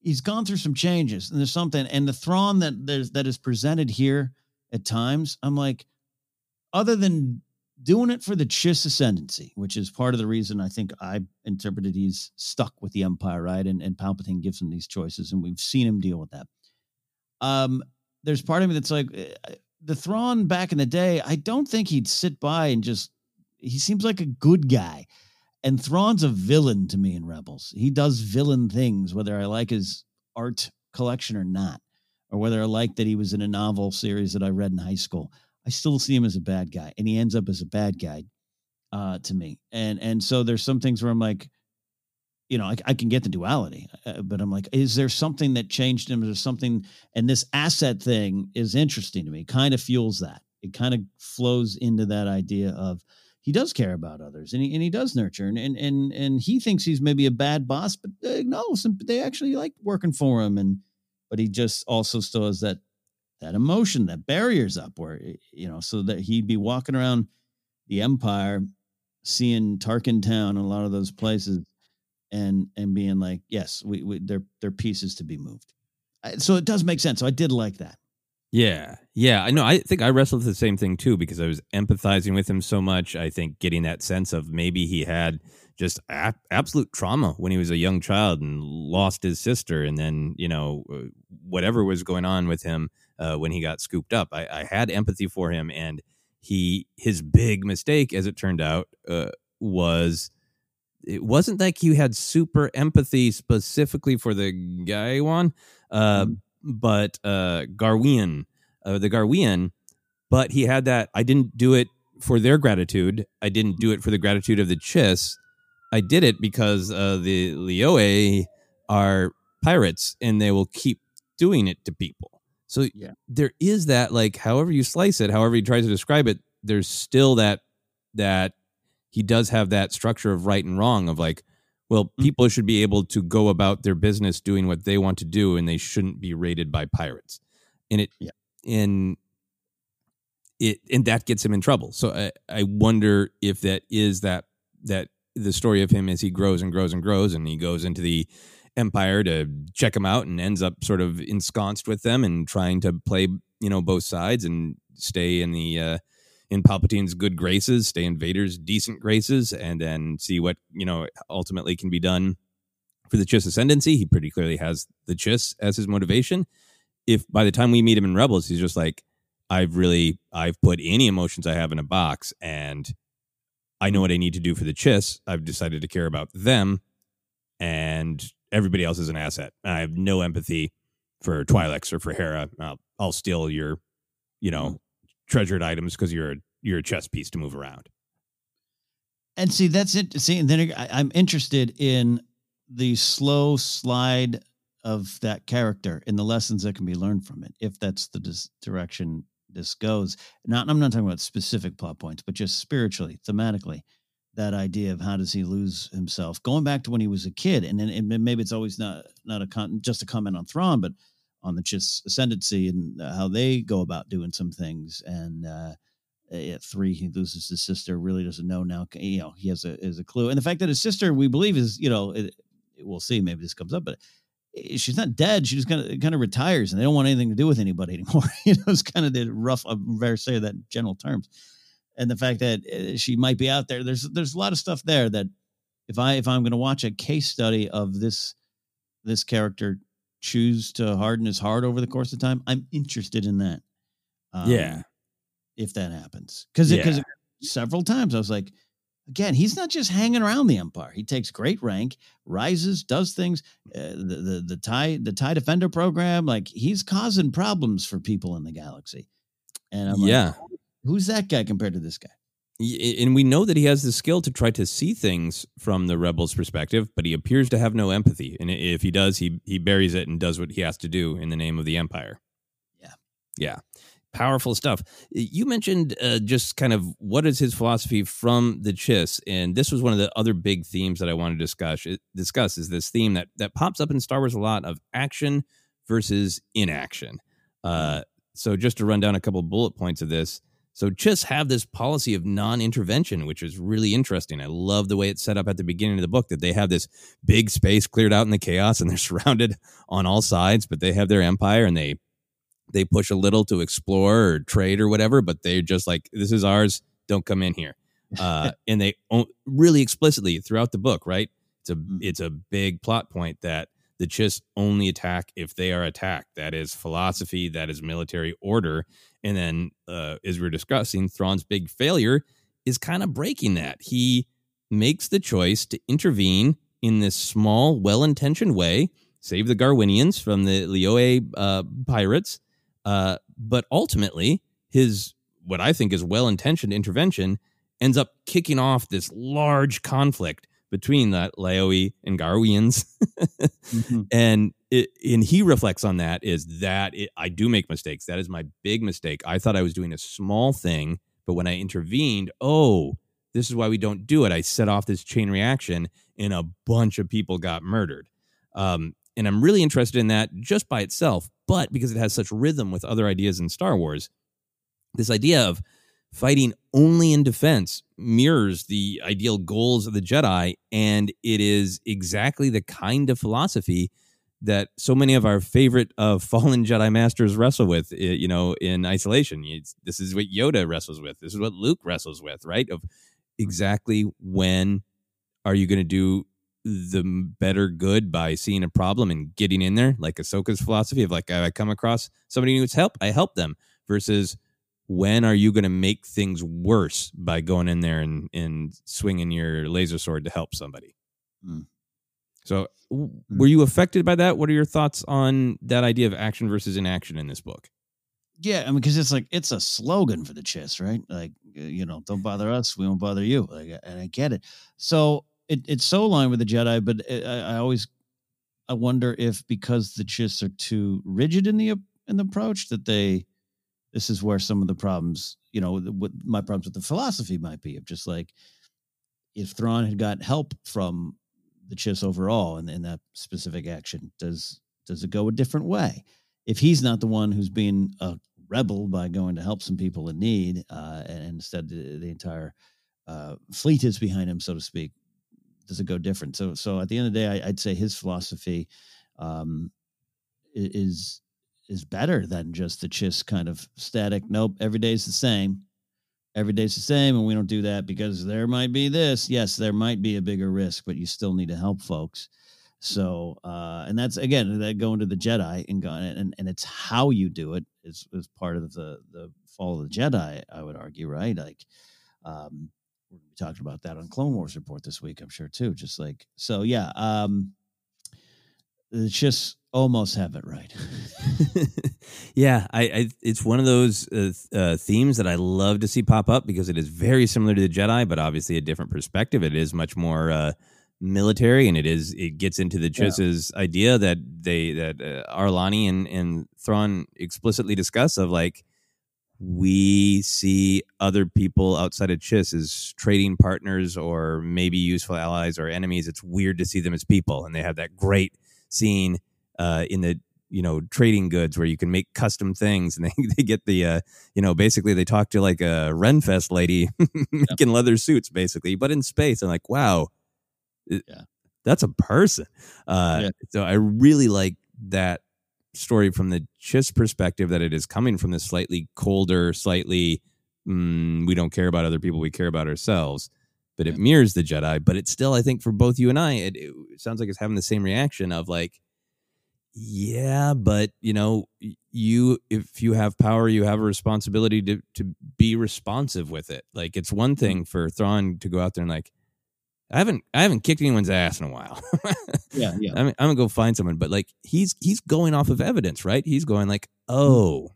he's gone through some changes and there's something and the Thrawn that there's that is presented here at times. I'm like, other than doing it for the Chiss ascendancy, which is part of the reason I think I interpreted he's stuck with the Empire, right? And and Palpatine gives him these choices, and we've seen him deal with that. Um, there's part of me that's like uh, the Thrawn back in the day. I don't think he'd sit by and just. He seems like a good guy, and Thrawn's a villain to me in Rebels. He does villain things, whether I like his art collection or not, or whether I like that he was in a novel series that I read in high school. I still see him as a bad guy, and he ends up as a bad guy uh, to me. And and so there's some things where I'm like, you know, I, I can get the duality, uh, but I'm like, is there something that changed him? Is there something? And this asset thing is interesting to me. Kind of fuels that. It kind of flows into that idea of he does care about others and he, and he does nurture and, and and and he thinks he's maybe a bad boss, but uh, no, some, they actually like working for him and but he just also still has that that emotion, that barriers up where you know, so that he'd be walking around the empire, seeing Tarkin Town and a lot of those places, and and being like, yes, we, we they're they're pieces to be moved. So it does make sense. So I did like that. Yeah, yeah, I know. I think I wrestled with the same thing too because I was empathizing with him so much. I think getting that sense of maybe he had just a- absolute trauma when he was a young child and lost his sister, and then you know uh, whatever was going on with him uh, when he got scooped up. I, I, had empathy for him, and he his big mistake, as it turned out, uh, was it wasn't like he had super empathy specifically for the Gaiwan, uh, mm-hmm. but uh, Garwian, uh, the Garwian, but he had that. I didn't do it for their gratitude. I didn't do it for the gratitude of the Chiss. I did it because uh, the Liyue are pirates and they will keep doing it to people. So yeah. there is that like however you slice it, however he tries to describe it, there's still that that he does have that structure of right and wrong of like well mm-hmm. people should be able to go about their business doing what they want to do and they shouldn't be raided by pirates. And it yeah. in it and that gets him in trouble. So I, I wonder if that is that that the story of him as he grows and grows and grows and he goes into the Empire to check him out and ends up sort of ensconced with them and trying to play, you know, both sides and stay in the uh, in Palpatine's good graces, stay in Vader's decent graces, and then see what you know ultimately can be done for the Chiss ascendancy. He pretty clearly has the Chiss as his motivation. If by the time we meet him in Rebels, he's just like, I've really I've put any emotions I have in a box, and I know what I need to do for the Chiss. I've decided to care about them, and everybody else is an asset. I have no empathy for Twi'leks or for Hera. I'll, I'll steal your, you know, treasured items because you're you're a chess piece to move around. And see, that's it. See, and then I, I'm interested in the slow slide of that character and the lessons that can be learned from it, if that's the dis- direction this goes. Not, I'm not talking about specific plot points, but just spiritually, thematically that idea of how does he lose himself? Going back to when he was a kid and then maybe it's always not not a con, just a comment on Thrawn but on the Chiss ascendancy and uh, how they go about doing some things and uh at three he loses his sister really doesn't know now you know he has a has a clue. And the fact that his sister we believe is you know it, we'll see maybe this comes up but she's not dead she just kind of kind of retires and they don't want anything to do with anybody [laughs] anymore you know it's kind of the rough i say that in general terms and the fact that uh, she might be out there. There's there's a lot of stuff there that if I if I'm going to watch a case study of this this character choose to harden his heart over the course of time, I'm interested in that. Um, yeah, if that happens, because because yeah. several times I was like, again, he's not just hanging around the empire. He takes great rank, rises, does things. Uh, the the the tie the tie defender program, like he's causing problems for people in the galaxy. And I'm yeah. Like, Who's that guy compared to this guy? And we know that he has the skill to try to see things from the rebels' perspective, but he appears to have no empathy. And if he does, he he buries it and does what he has to do in the name of the empire. Yeah, yeah, powerful stuff. You mentioned uh, just kind of what is his philosophy from the Chiss, and this was one of the other big themes that I wanted to discuss. Discuss is this theme that that pops up in Star Wars a lot of action versus inaction. Uh, so just to run down a couple bullet points of this so just have this policy of non-intervention, which is really interesting. I love the way it's set up at the beginning of the book that they have this big space cleared out in the chaos and [laughs] they're surrounded on all sides, but they have their empire and they they push a little to explore or trade or whatever, but they're just like, this is ours. Don't come in here. [laughs] Uh, and they really explicitly throughout the book, right? It's a Mm. it's a big plot point that the Chiss only attack if they are attacked. That is philosophy. That is military order. And then, uh, as we we're discussing, Thrawn's big failure is kind of breaking that. He makes the choice to intervene in this small, well-intentioned way, save the Garwinians from the Lioe uh, pirates. Uh, but ultimately, his what I think is well-intentioned intervention ends up kicking off this large conflict between the Laoe and Garwians. Mhm. [laughs] and it, and he reflects on that is that it, I do make mistakes. That is my big mistake. I thought I was doing a small thing, but when I intervened, oh, this is why we don't do it. I set off this chain reaction, and a bunch of people got murdered. Um, and I'm really interested in that just by itself, but because it has such rhythm with other ideas in Star Wars, this idea of fighting only in defense mirrors the ideal goals of the Jedi, and it is exactly the kind of philosophy that so many of our favorite uh, [laughs] fallen Jedi masters wrestle with. You know, in isolation, It's- this is what Yoda wrestles with. This is what Luke wrestles with, right? Of exactly when are you going to do the better good by seeing a problem and getting in there, like Ahsoka's philosophy of like I come across somebody who needs help, I help them, versus when are you going to make things worse by going in there and, and swinging your laser sword to help somebody? Mm. So, w- were you affected by that? What are your thoughts on that idea of action versus inaction in this book? Yeah, I mean, because it's like it's a slogan for the Chiss, right? Like, uh, you know, don't bother us, we won't bother you. Like, and I get it. So it, it's so aligned with the Jedi, but I, I I always I wonder if because the Chiss are too rigid in the in the approach that they this is where some of the problems, you know, what my problems with the philosophy might be of just like if Thrawn had got help from the Chiss overall in, in that specific action, does does it go a different way? If he's not the one who's being a rebel by going to help some people in need, uh, and instead the, the entire uh, fleet is behind him, so to speak, does it go different? So, so at the end of the day, I, I'd say his philosophy um, is is better than just the Chiss kind of static. Nope, every day's the same. Every day's the same, and we don't do that because there might be this. Yes, there might be a bigger risk, but you still need to help folks. So, uh, and that's again that going to the Jedi and going and and it's how you do it is is part of the the fall of the Jedi. I would argue, right? Like, um, we're gonna be talking about that on Clone Wars report this week, I'm sure too. Just like so, yeah. Um, it's just almost have it right. [laughs] yeah, I, I it's one of those uh, uh, themes that I love to see pop up because it is very similar to the Jedi, but obviously a different perspective. It is much more uh, military, and it is it gets into the Yeah. Chiss's idea that they that uh, Ar'alani and and Thrawn explicitly discuss of like we see other people outside of Chiss as trading partners or maybe useful allies or enemies. It's weird to see them as people, and they have that great scene uh, in the you know trading goods where you can make custom things, and [laughs] they they get the uh, you know basically they talk to like a Renfest lady [laughs] making leather suits basically, but in space. I'm like, wow, Yeah. that's a person. Uh, Yeah. So I really like that story from the Chiss perspective that it is coming from this slightly colder, slightly mm, we don't care about other people, we care about ourselves. But it mirrors the Jedi. But it's still, I think, for both you and I, it, it sounds like it's having the same reaction of like, yeah, but you know, you if you have power, you have a responsibility to to be responsive with it. Like it's one thing for Thrawn to go out there and like, I haven't I haven't kicked anyone's ass in a while. yeah, [laughs] yeah. I'm, I'm gonna go find someone, but like he's he's going off of evidence, right? He's going like, oh,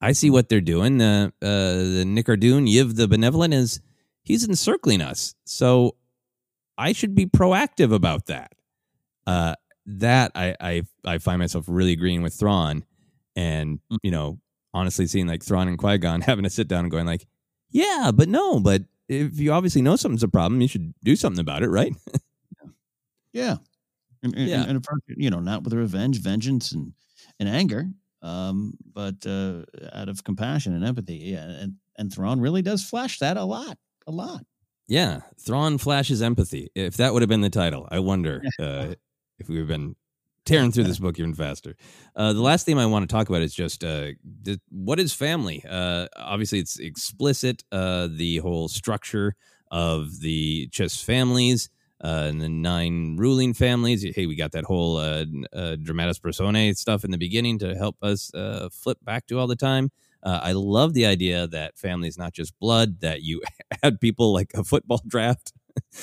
I see what they're doing. The uh, the Nikardun Yiv the Benevolent is he's encircling us, so I should be proactive about that. Uh, that I I I find myself really agreeing with Thrawn, and you know, honestly, seeing like Thrawn and Qui Gon [laughs] having to sit down and going like, yeah, but no, but if you obviously know something's a problem, you should do something about it, right? [laughs] Yeah. And, and, Yeah. and you know, not with revenge, vengeance, and and anger, um, but uh, out of compassion and empathy. Yeah, and and Thrawn really does flash that a lot, a lot. Yeah, Thrawn flashes empathy. If that would have been the title, I wonder [laughs] uh, if we've been tearing through this book even faster. Uh, the last thing I want to talk about is just uh, the, what is family. Uh, obviously, it's explicit. Uh, the whole structure of the Chiss families uh, and the nine ruling families. Hey, we got that whole uh, uh, dramatis personae stuff in the beginning to help us uh, flip back to all the time. Uh, I love the idea that family is not just blood; that you [laughs] add people like a football draft.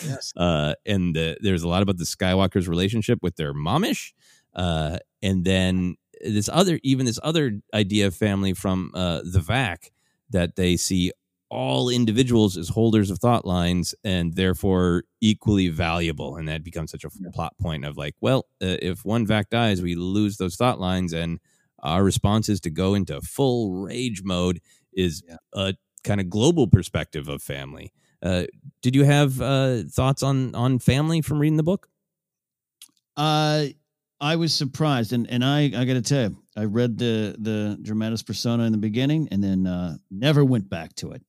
Yes. [laughs] uh, and the, there's a lot about the Skywalker's relationship with their momish, uh, and then this other, even this other idea of family from uh, the VAC that they see all individuals as holders of thought lines and therefore equally valuable, and that becomes such a plot point of like, well, uh, if one VAC dies, we lose those thought lines, and our response is to go into full rage mode. Is a kind of global perspective of family. Uh, did you have uh, thoughts on on family from reading the book? Uh, I was surprised, and and I I got to tell you, I read the the dramatis persona in the beginning, and then uh, never went back to it.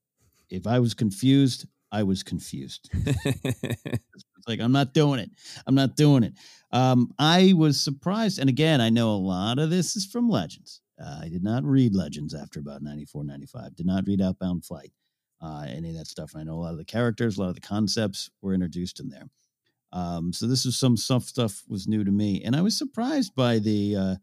If I was confused, I was confused. [laughs] it's like I'm not doing it. I'm not doing it. Um, I was surprised, and again, I know a lot of this is from Legends. Uh, I did not read Legends after about 94, 95. Did not read Outbound Flight, uh, any of that stuff. And I know a lot of the characters, a lot of the concepts were introduced in there. Um, so this was some stuff stuff was new to me, and I was surprised by the uh,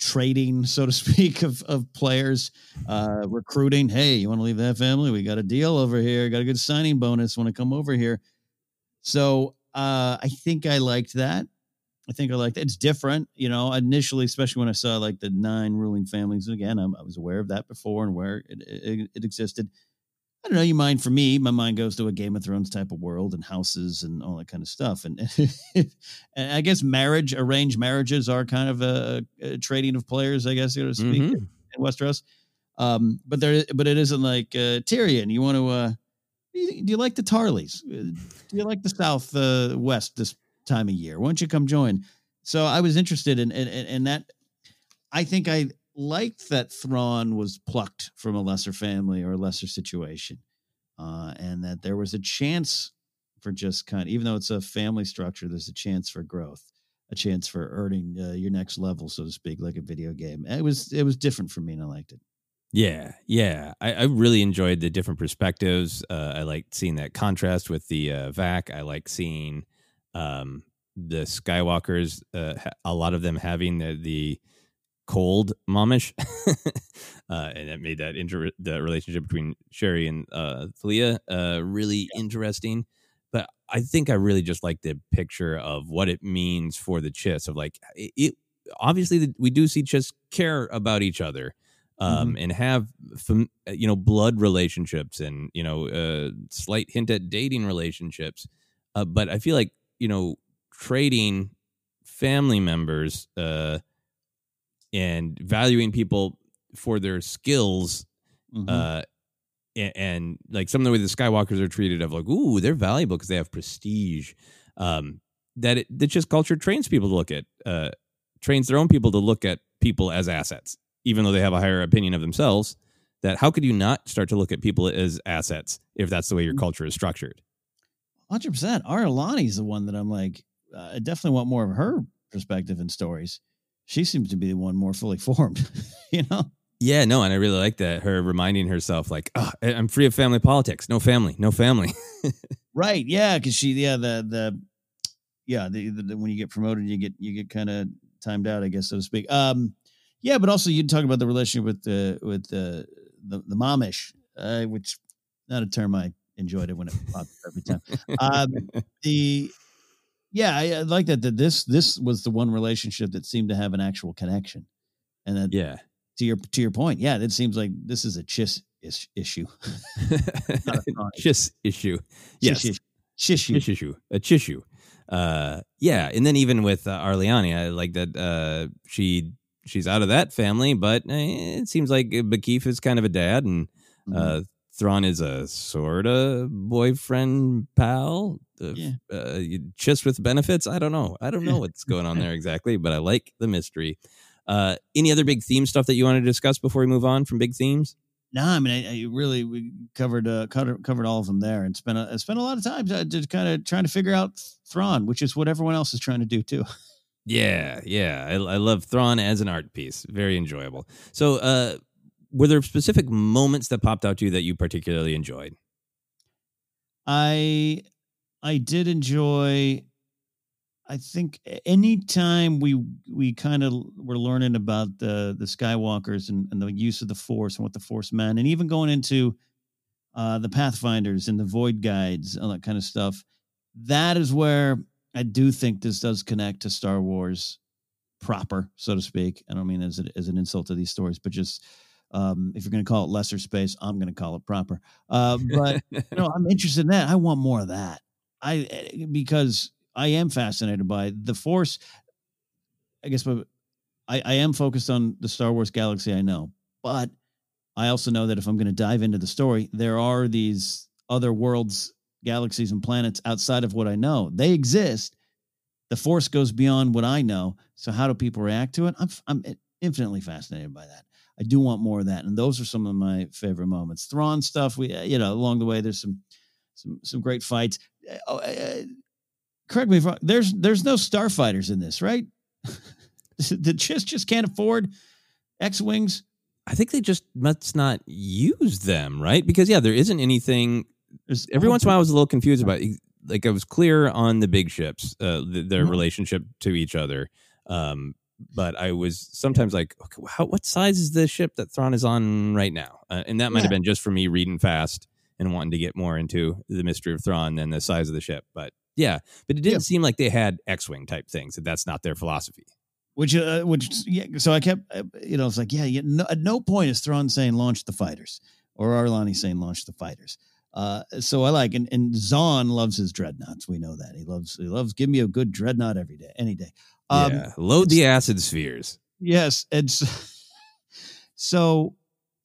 trading, [laughs] so to speak, of of players uh, recruiting. Hey, you want to leave that family? We got a deal over here. Got a good signing bonus. Want to come over here? So uh, I think I liked that. I think I liked it. It's different, you know. Initially, especially when I saw like the nine ruling families. Again, I'm, I was aware of that before and where it, it, it existed. I don't know. You mind for me, my mind goes to a Game of Thrones type of world and houses and all that kind of stuff. And, and [laughs] I guess marriage, arranged marriages, are kind of a, a trading of players, I guess, so to speak, Mhm. in Westeros. Um, but there, but it isn't like uh, Tyrion. You want to? Uh, do you, do you like the Tarleys? Uh, Do you like the South uh, West this time of year? Why don't you come join? So I was interested in in, in, in that. I think I liked that Thrawn was plucked from a lesser family or a lesser situation, uh, and that there was a chance for just kind of, even though it's a family structure, there's a chance for growth, a chance for earning uh, your next level, so to speak, like a video game. It was it was different for me, and I liked it. Yeah, yeah. I, I really enjoyed the different perspectives. Uh, I liked seeing that contrast with the uh, VAC. I like seeing um, the Skywalkers, uh, a lot of them having the, the cold momish. [laughs] uh, and that made that inter- the relationship between Che'ri and uh, Thalia uh, really interesting. But I think I really just like the picture of what it means for the Chiss of like it, it obviously the, we do see Chiss care about each other um, and have fam- you know blood relationships and you know uh, slight hint at dating relationships. Uh, but I feel like you know trading family members uh, and valuing people for their skills Mhm. uh, and, and like some of the way the Skywalkers are treated of like, ooh, they're valuable because they have prestige. Um, that it, that just culture trains people to look at, uh, trains their own people to look at people as assets, even though they have a higher opinion of themselves. That how could you not start to look at people as assets if that's the way your culture is structured? Hundred percent. Ar'alani's the one that I'm like. Uh, I definitely want more of her perspective and stories. She seems to be the one more fully [laughs] formed. you know. Yeah, no, and I really like that her reminding herself like, oh, I'm free of family politics, no family, no family. [laughs] Right. Yeah. Because she. Yeah. The. The. Yeah. The, the, the- when you get promoted, you get you get kind of timed out, I guess, so to speak. Um. Yeah, but also you talk about the relationship with the with the the, the momish, uh, which not a term I enjoyed it when it popped up every time. [laughs] Um, the yeah, I, I like that. That this this was the one relationship that seemed to have an actual connection, and that yeah. to your to your point, yeah, it seems like this is a chiss is, issue. [laughs] Not a [laughs] thought. Chiss issue. Yes. Chiss issue. Issue. A chishu. Uh, yeah, and then even with uh, Ar'alani, I like that uh, she she's out of that family, but eh, it seems like Ba'kif is kind of a dad, and Mm-hmm. uh, Thrawn is a sort of boyfriend pal. Uh, Yeah. uh, Chiss with benefits. I don't know. I don't know [laughs] what's going on there exactly, but I like the mystery. Uh, any other big theme stuff that you want to discuss before we move on from big themes? No, I mean, I, I really we covered uh, covered covered all of them there, and spent a, spent a lot of time uh, just kind of trying to figure out Thrawn, which is what everyone else is trying to do too. Yeah, yeah. I, I love Thrawn as an art piece. Very enjoyable. So, uh, were there specific moments that popped out to you that you particularly enjoyed? I I did enjoy. I think anytime we we kind of were learning about the the Skywalkers and, and the use of the Force and what the Force meant, and even going into uh, the Pathfinders and the Void Guides, all that kind of stuff. That is where I do think this does connect to Star Wars proper, so to speak. I don't mean as, a, as an insult to these stories, but just um, if you're going to call it lesser space, I'm going to call it proper. Uh, but you know, [laughs] I'm interested in that. I want more of that. I eh, because I am fascinated by the Force. I guess, but I, I am focused on the Star Wars galaxy. I know, but I also know that if I'm going to dive into the story, there are these other worlds, galaxies, and planets outside of what I know. They exist. The Force goes beyond what I know. So how do people react to it? I'm I'm infinitely fascinated by that. I do want more of that, and those are some of my favorite moments. Thrawn stuff. We you know along the way there's some some some great fights. Uh, oh, uh, correct me if wrong. There's there's no starfighters in this, right? [laughs] the Chiss just can't afford X wings. I think they just must not use them, right? Because yeah, there isn't anything. There's, every once in a while, I was a little confused about. Like I was clear on the big ships, uh, the, their mm-hmm. relationship to each other, um, but I was sometimes like, okay, how, what size is the ship that Thrawn is on right now? Uh, and that might yeah. have been just for me reading fast and wanting to get more into the mystery of Thrawn than the size of the ship. But yeah, but it didn't yeah. seem like they had X-wing type things. That that's not their philosophy. Which, uh, which, yeah. So I kept, uh, you know, it's like, yeah, you, no, at no point is Thrawn saying launch the fighters, or Ar'alani saying launch the fighters. Uh, so I like, and, and Zahn loves his dreadnoughts. We know that he loves, he loves. Give me a good dreadnought every day, any day. Um, yeah, load the acid spheres. Yes, it's [laughs] so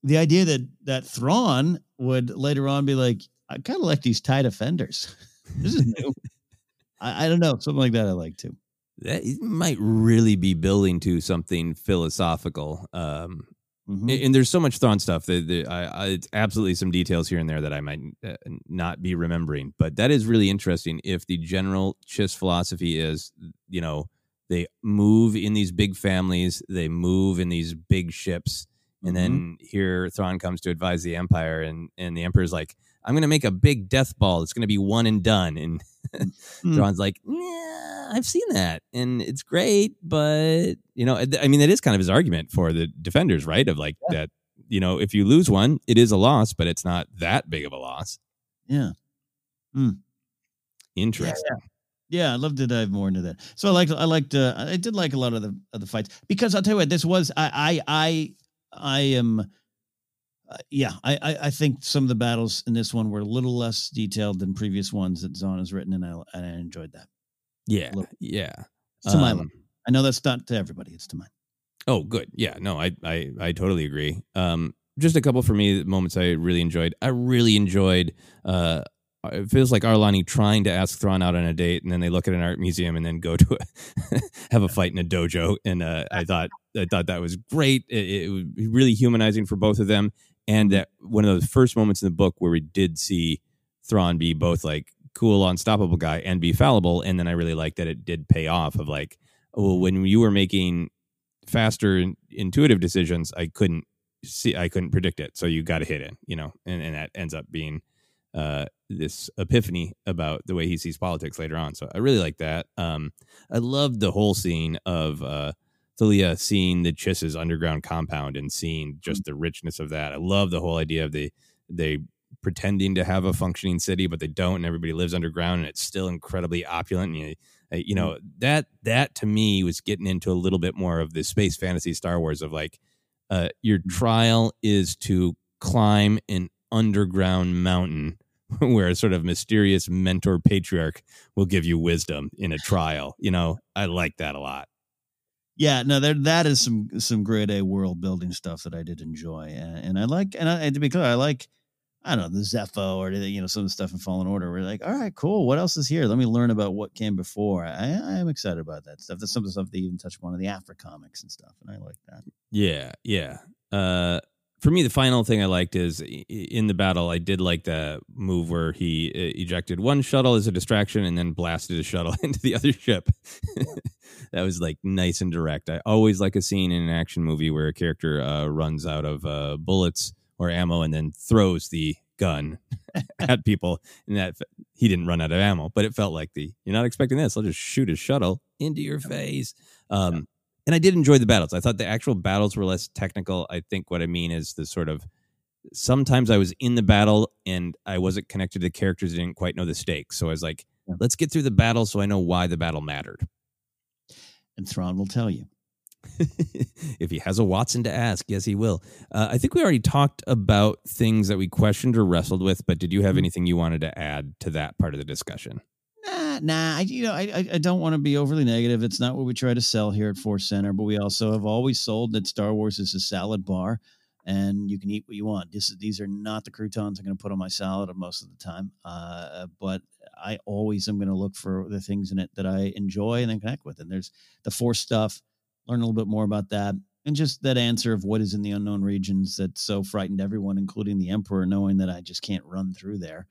the idea that that Thrawn would later on be like, I kind of like these tight offenders. [laughs] this is new. [laughs] I, I don't know, something like that. I like too that might really be building to something philosophical. Um, mm-hmm. and, there's so much Thrawn stuff that, that I, I, it's absolutely some details here and there that I might uh, not be remembering. But that is really interesting. If the general Chiss philosophy is, you know, they move in these big families, they move in these big ships, and mm-hmm. then here Thrawn comes to advise the Empire, and and the Emperor's like, I'm going to make a big death ball. It's going to be one and done, and [laughs] mm. Thrawn's like, yeah, I've seen that, and it's great, but you know, I mean, that is kind of his argument for the defenders, right? Of like yeah. that, you know, if you lose one, it is a loss, but it's not that big of a loss. Yeah. Hmm. Interesting. Yeah, yeah. Yeah, I'd love to dive more into that. So I liked, I liked, uh, I did like a lot of the of the fights because I'll tell you what, this was, I, I, I, I am uh, yeah, I, I, I think some of the battles in this one were a little less detailed than previous ones that Zahn has written, and I and I enjoyed that. Yeah, yeah. It's to um, my I know that's not to everybody. It's to mine. Oh, good. Yeah, no, I I I totally agree. Um, just a couple for me moments I really enjoyed. I really enjoyed. Uh, it feels like Ar'alani trying to ask Thrawn out on a date, and then they look at an art museum, and then go to a, [laughs] have a fight in a dojo. And uh, I thought I thought that was great. It, it was really humanizing for both of them and that one of the first moments in the book where we did see Thrawn be both like cool, unstoppable guy and be fallible, and then I really liked that it did pay off of like, well, when you were making faster intuitive decisions, I couldn't see, I couldn't predict it, so you got to hit it, you know, and, and that ends up being uh, this epiphany about the way he sees politics later on. So I really like that. Um, I loved the whole scene of uh, Thalia seeing the Chiss's underground compound and seeing just the richness of that. I love the whole idea of the they pretending to have a functioning city, but they don't, and everybody lives underground, and it's still incredibly opulent. And you, uh, you know that that to me was getting into a little bit more of the space fantasy Star Wars of like uh, your mm. trial is to climb an underground mountain [laughs] where a sort of mysterious mentor patriarch will give you wisdom in a trial. You know, I like that a lot yeah, no, there that is some some grade A world building stuff that I did enjoy, and, and I like, and, I, and to be clear, I like, I don't know, the Zeffo or the, you know some of the stuff in Fallen Order. We're like, all right, cool. What else is here? Let me learn about what came before. I, I am excited about that stuff. That's some of the stuff they even touch upon in the Aphra comics and stuff, and I like that. Yeah, yeah. Uh, for me, the final thing I liked is in the battle. I did like the move where he ejected one shuttle as a distraction and then blasted a shuttle [laughs] into the other ship. [laughs] that was like nice and direct. I always like a scene in an action movie where a character uh, runs out of uh, bullets or ammo and then throws the gun [laughs] at people. And that he didn't run out of ammo, but it felt like the you're not expecting this. I'll just shoot a shuttle into your face. Um, and I did enjoy the battles. I thought the actual battles were less technical. I think what I mean is the sort of sometimes I was in the battle and I wasn't connected to the characters, I didn't quite know the stakes. So I was like, let's get through the battle so I know why the battle mattered. And Thrawn will tell you. [laughs] if he has a Watson to ask, yes, he will. Uh, I think we already talked about things that we questioned or wrestled with, but did you have anything you wanted to add to that part of the discussion? Nah. I, you know, I, I don't want to be overly negative. It's not what we try to sell here at Force Center, but we also have always sold that Star Wars is a salad bar, and you can eat what you want. This is, these are not the croutons I'm going to put on my salad most of the time, uh, but I always am going to look for the things in it that I enjoy and then connect with. And there's the Force stuff. Learn a little bit more about that, and just that answer of what is in the unknown regions that so frightened everyone, including the Emperor, knowing that I just can't run through there.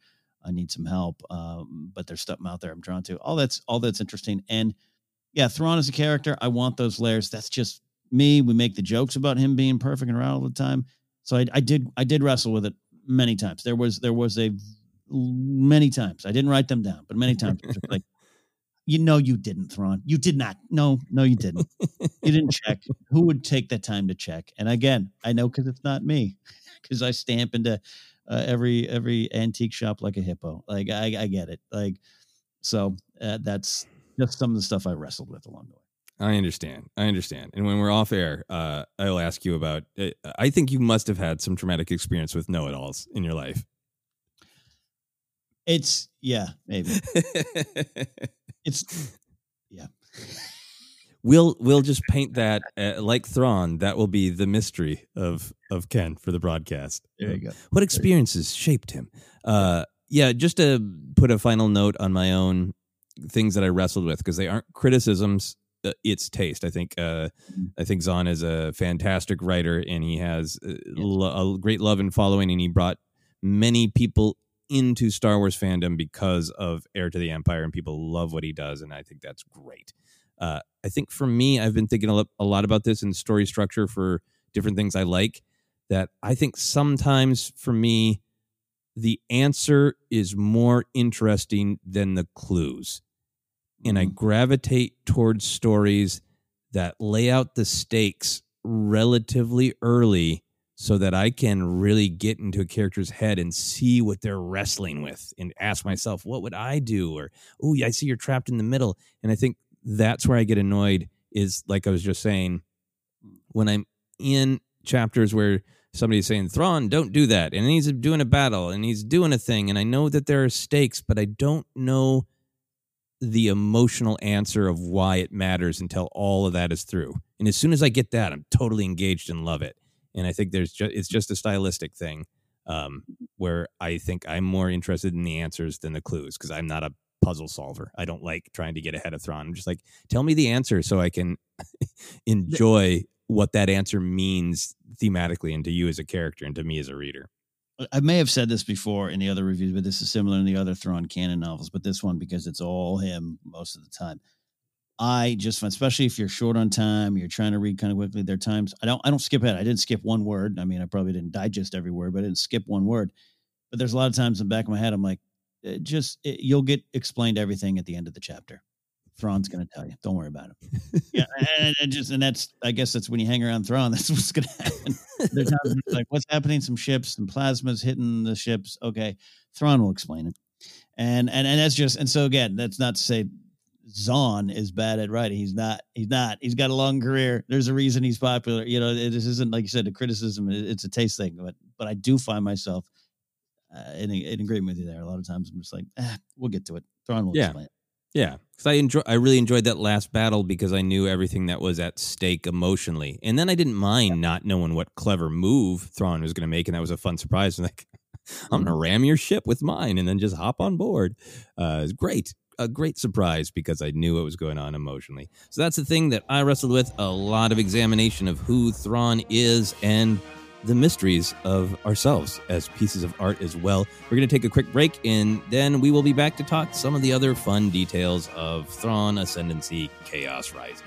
I need some help. Um, but there's stuff out there I'm drawn to. All that's all that's interesting. And yeah, Thrawn is a character, I want those layers. That's just me. We make the jokes about him being perfect and around all the time. So I, I did I did wrestle with it many times. There was there was a many times. I didn't write them down, but many times like you know you didn't, Thrawn. You did not. No, no, you didn't. you didn't check. Who would take the time to check? And again, I know because it's not me, [laughs] because I stamp into uh, every every antique shop like a hippo. Like I, I get it. Like so uh, that's just some of the stuff I wrestled with along the way. I understand. I understand. And when we're off air, uh, I'll ask you about. Uh, I think you must have had some traumatic experience with know-it-alls in your life. It's yeah, maybe. [laughs] it's yeah. [laughs] We'll we'll just paint that uh, like Thrawn. That will be the mystery of of Ken for the broadcast. There you go. What experiences shaped him? Uh, yeah, just to put a final note on my own things that I wrestled with because they aren't criticisms. Uh, it's taste. I think. Uh, Mm-hmm. I think Zahn is a fantastic writer, and he has uh, lo- a great love and following, and he brought many people into Star Wars fandom because of Heir to the Empire, and people love what he does, and I think that's great. Uh, I think for me, I've been thinking a lot about this in story structure for different things I like. That I think sometimes for me, the answer is more interesting than the clues. And I gravitate towards stories that lay out the stakes relatively early so that I can really get into a character's head and see what they're wrestling with and ask myself, what would I do? Or, oh, I see you're trapped in the middle. And I think that's where I get annoyed is like I was just saying, when I'm in chapters where somebody's saying, Thrawn, don't do that. And he's doing a battle and he's doing a thing. And I know that there are stakes, but I don't know the emotional answer of why it matters until all of that is through. And as soon as I get that, I'm totally engaged and love it. And I think there's just it's just a stylistic thing um, where I think I'm more interested in the answers than the clues because I'm not a puzzle solver. I don't like trying to get ahead of Thrawn. I'm just like, tell me the answer so I can [laughs] enjoy what that answer means thematically and to you as a character and to me as a reader. I may have said this before in the other reviews, but this is similar in the other Thrawn canon novels. But this one, because it's all him most of the time, I just find, especially if you're short on time, you're trying to read kind of quickly. There are times I don't, I don't skip ahead. I didn't skip one word. I mean, I probably didn't digest every word, but I didn't skip one word. But there's a lot of times in the back of my head, I'm like, it just it, you'll get explained everything at the end of the chapter. Thrawn's going to tell you. Don't worry about it. yeah, and, and just and that's I guess that's when you hang around Thrawn. [laughs] That's what's going to happen. There's like what's happening. Some ships and plasmas hitting the ships. Okay, Thrawn will explain it. And and and that's just and so again, that's not to say Zahn is bad at writing. He's not. He's not. He's got a long career. There's a reason he's popular. You know, this isn't like you said a criticism. It's a taste thing. But but I do find myself uh, in, in agreement with you there. A lot of times I'm just like, ah, we'll get to it. Thrawn will Yeah. explain it. Yeah, because I enjoy. I really enjoyed that last battle because I knew everything that was at stake emotionally, and then I didn't mind not knowing what clever move Thrawn was going to make, and that was a fun surprise. [laughs] Like, I'm going to ram your ship with mine, and then just hop on board. Uh, it's great, a great surprise because I knew what was going on emotionally. So that's the thing that I wrestled with: a lot of examination of who Thrawn is and the mysteries of ourselves as pieces of art as well. We're going to take a quick break and then we will be back to talk some of the other fun details of Thrawn Ascendancy Chaos Rising.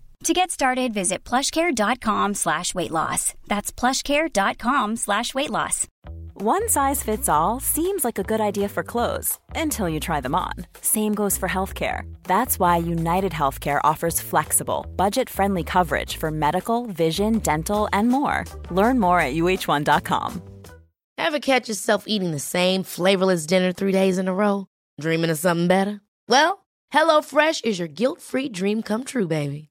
To get started, visit plushcare.com slash weight loss. That's plushcare.com slash weight loss. One size fits all seems like a good idea for clothes until you try them on. Same goes for healthcare. That's why United Healthcare offers flexible, budget friendly coverage for medical, vision, dental, and more. Learn more at uh1.com. Ever catch yourself eating the same flavorless dinner three days in a row? Dreaming of something better? Well, HelloFresh is your guilt free dream come true, baby.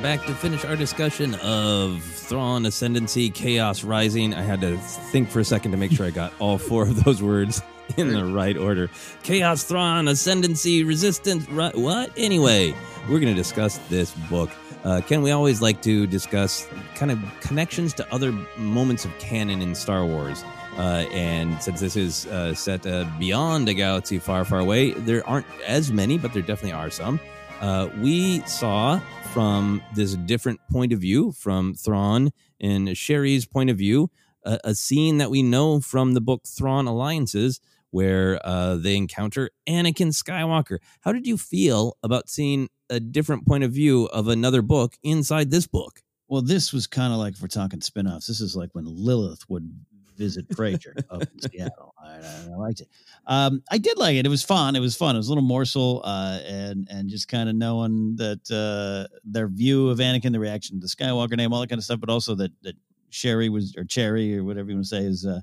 Back to finish our discussion of Thrawn Ascendancy, Chaos Rising. I had to think for a second to make sure I got all four of those words [laughs] in the right order. Chaos, Thrawn, Ascendancy, Resistance, ri- what? Anyway, we're going to discuss this book. Uh, Ken, we always like to discuss kind of connections to other moments of canon in Star Wars. Uh, and since this is uh, set uh, beyond a galaxy far, far away, there aren't as many, but there definitely are some. Uh, we saw from this different point of view, from Thrawn and Che'ri's point of view, a, a scene that we know from the book Thrawn Alliances, where uh, they encounter Anakin Skywalker. How did you feel about seeing a different point of view of another book inside this book? Well, this was kind of like if we're talking spin-offs. This is like when Lilith would visit Frasier up in Seattle. I, liked it. Um, I did like it. It was fun. It was fun. It was a little morsel, uh, and and just kind of knowing that uh, their view of Anakin, the reaction to the Skywalker name, all that kind of stuff, but also that that Che'ri was or Cherry or whatever you want to say is uh,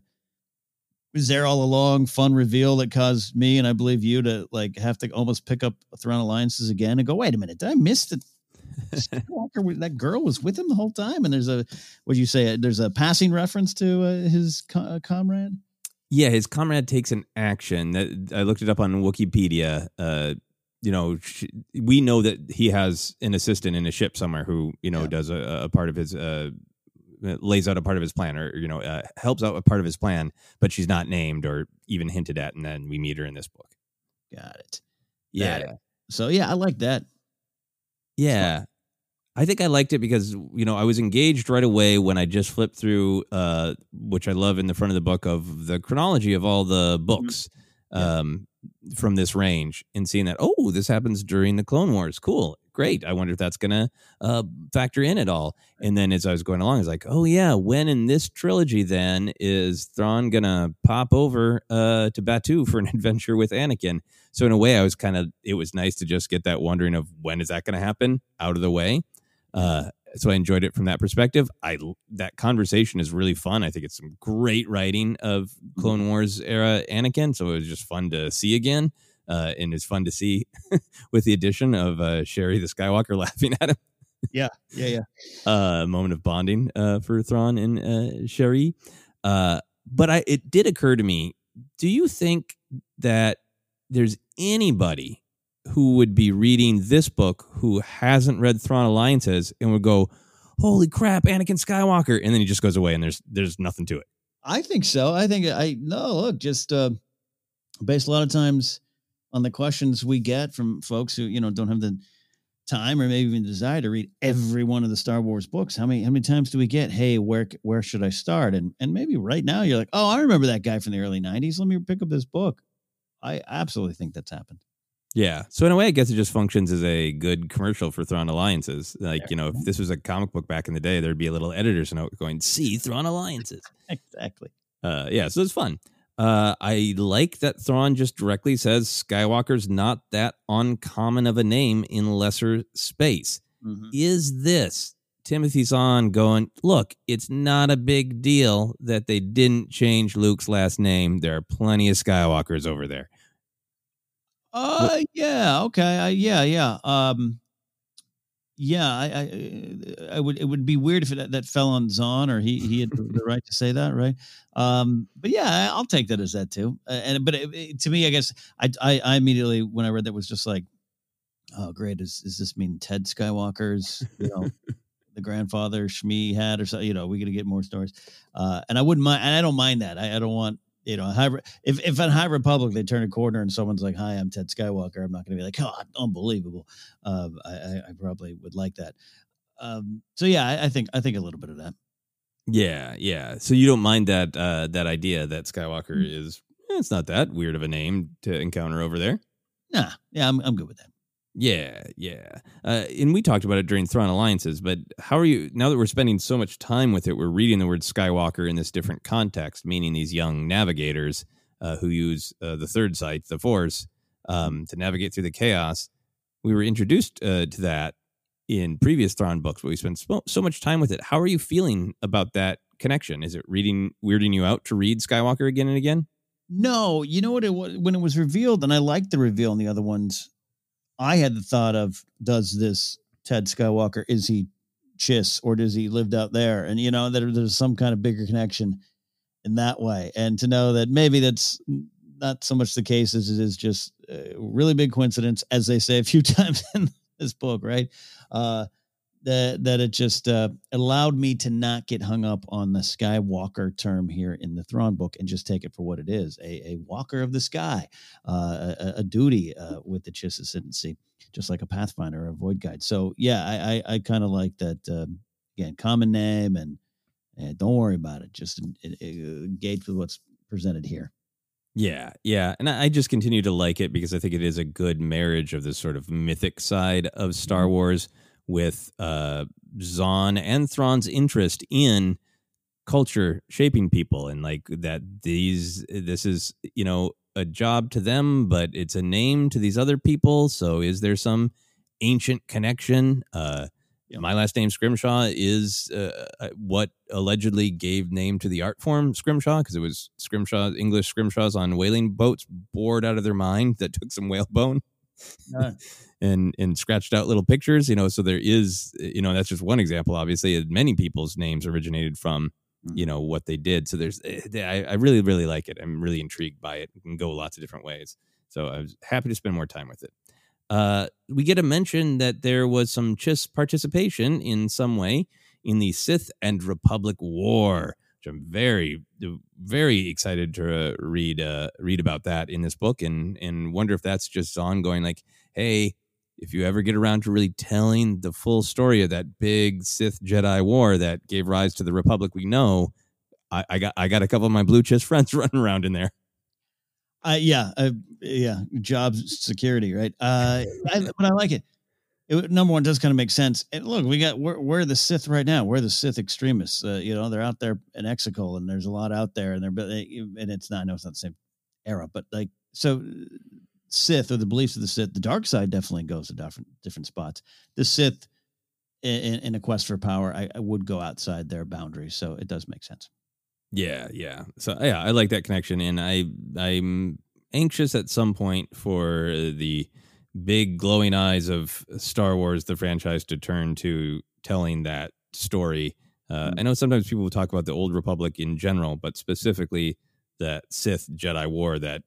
was there all along. Fun reveal that caused me and I believe you to like have to almost pick up Thrawn Alliances again and go, wait a minute, did I miss the Skywalker, that girl was with him the whole time. And there's a, what do you say? There's a passing reference to uh, his co- uh, comrade. Yeah, his comrade takes an action. That I looked it up on Wikipedia. Uh, you know, we know that he has an assistant in a ship somewhere who you know yeah. does a, a, part of his. Uh, lays out a part of his plan or you know uh, helps out a part of his plan but she's not named or even hinted at and then we meet her in this book got it yeah got it. so yeah i like that yeah. I think I liked it because you know I was engaged right away when I just flipped through, uh, which I love in the front of the book of the chronology of all the books mm-hmm. um, from this range, and seeing that oh this happens during the Clone Wars, cool, great. I wonder if that's gonna uh, factor in at all. And then as I was going along, I was like, oh yeah, when in this trilogy then is Thrawn gonna pop over uh, to Batuu for an [laughs] adventure with Anakin? So in a way, I was kind of it was nice to just get that wondering of when is that going to happen out of the way. Uh, so I enjoyed it from that perspective. I that conversation is really fun. I think it's some great writing of Clone mm-hmm. Wars era Anakin. So it was just fun to see again, uh, and it's fun to see [laughs] with the addition of uh, Che'ri the Skywalker [laughs] laughing at him. yeah, yeah, yeah. [laughs] Uh, a moment of bonding uh, for Thrawn and uh, Che'ri. Uh, but I, it did occur to me: Do you think that there's anybody who would be reading this book who hasn't read Thrawn Alliances and would go, "Holy crap, Anakin Skywalker!" and then he just goes away and there's there's nothing to it. I think so. I think I no look just uh, based a lot of times on the questions we get from folks who you know don't have the time or maybe even desire to read every one of the Star Wars books. How many how many times do we get, "Hey, where where should I start?" And and maybe right now you're like, "Oh, I remember that guy from the early '90s. Let me pick up this book." I absolutely think that's happened. Yeah. So in a way, I guess it just functions as a good commercial for Thrawn Alliances. Like, you know, if this was a comic book back in the day, there'd be a little editor's note going, see Thrawn Alliances. [laughs] exactly. Uh, yeah. So it's fun. Uh, I like that Thrawn just directly says Skywalker's not that uncommon of a name in lesser space. Mm-hmm. Is this Timothy Zahn going, look, it's not a big deal that they didn't change Luke's last name. There are plenty of Skywalkers over there. Uh, yeah, okay, uh, yeah, yeah. Um, yeah, I, I, I would. It would be weird if it, that fell on Zahn or he he had the right to say that, right? Um, but yeah, I'll take that as that too. Uh, and but it, it, to me, I guess I, I I immediately when I read that was just like, oh great, is does this mean Ted Skywalker's you know the grandfather Shmi had or so? You know, we to get more stories. Uh, and I wouldn't mind, and I don't mind that. I, I don't want you know, high, if if in High Republic they turn a corner and someone's like, "Hi, I'm Ted Skywalker," I'm not going to be like, "Oh, unbelievable." Uh, I, I probably would like that. Um, so yeah, I, I, think I think a little bit of that. Yeah, yeah. So you don't mind that uh, that idea that Skywalker mm-hmm. is eh, it's not that weird of a name to encounter over there. Nah, yeah, I'm I'm good with that. Yeah, yeah. Uh, and we talked about it during Thrawn Alliances, but how are you, now that we're spending so much time with it, we're reading the word Skywalker in this different context, meaning these young navigators uh, who use uh, the third sight, the Force, um, to navigate through the chaos. We were introduced uh, to that in previous Thrawn books, but we spent so, so much time with it. How are you feeling about that connection? Is it reading, weirding you out to read Skywalker again and again? No, you know what it was when it was revealed, and I liked the reveal in the other ones I had the thought of does this Ted Skywalker? Is he Chiss or does he lived out there? And you know that there's some kind of bigger connection in that way, and to know that maybe that's not so much the case as it is just a really big coincidence, as they say a few [laughs] times in this book, right? Uh, that that it just uh, allowed me to not get hung up on the Skywalker term here in the Thrawn book and just take it for what it is a, a walker of the sky, uh, a, a, duty uh, with the Chiss Ascendancy, just like a Pathfinder or a Void Guide. So, yeah, I, I, I kind of like that. Um, again, common name and, and don't worry about it. Just engage with what's presented here. Yeah, yeah. And I just continue to like it because I think it is a good marriage of this sort of mythic side of Star mm-hmm. Wars with uh, Zahn and Thrawn's interest in culture shaping people and like that these this is you know a job to them but it's a name to these other people. So is there some ancient connection? Uh yeah. my last name scrimshaw is uh, uh what allegedly gave name to the art form scrimshaw because it was scrimshaw english scrimshaws on whaling boats bored out of their mind that took some whalebone and and scratched out little pictures you know so there is you know that's just one example obviously many people's names originated from you mm-hmm. know what they did so there's eh, I, I really really like it i'm really intrigued by it it can go lots of different ways so i was happy to spend more time with it uh, we get a mention that there was some Chiss participation in some way in the Sith and Republic War, which I'm very, very excited to uh, read uh, read about that in this book, and and wonder if that's just ongoing. Like, hey, if you ever get around to really telling the full story of that big Sith Jedi war that gave rise to the Republic we know, I, I got I got a couple of my blue chiss [laughs] friends running around in there. Uh, yeah, uh, yeah, job security, right? Uh, I, [laughs] but I like it. it. Number one does kind of make sense. And look, we got we're, we're the Sith right now. We're the Sith extremists. Uh, you know, they're out there in Exegol, and there's a lot out there, and they're and it's not. I know it's not the same era, but like so Sith or the beliefs of the Sith, the dark side definitely goes to different different spots. The Sith, in, in a quest for power, I, I, would go outside their boundaries, so it does make sense. Yeah, yeah. So yeah, I like that connection, and I I'm anxious at some point for the big glowing eyes of Star Wars, the franchise, to turn to telling that story. Uh, mm-hmm. I know sometimes people will talk about the Old Republic in general, but specifically that Sith Jedi War that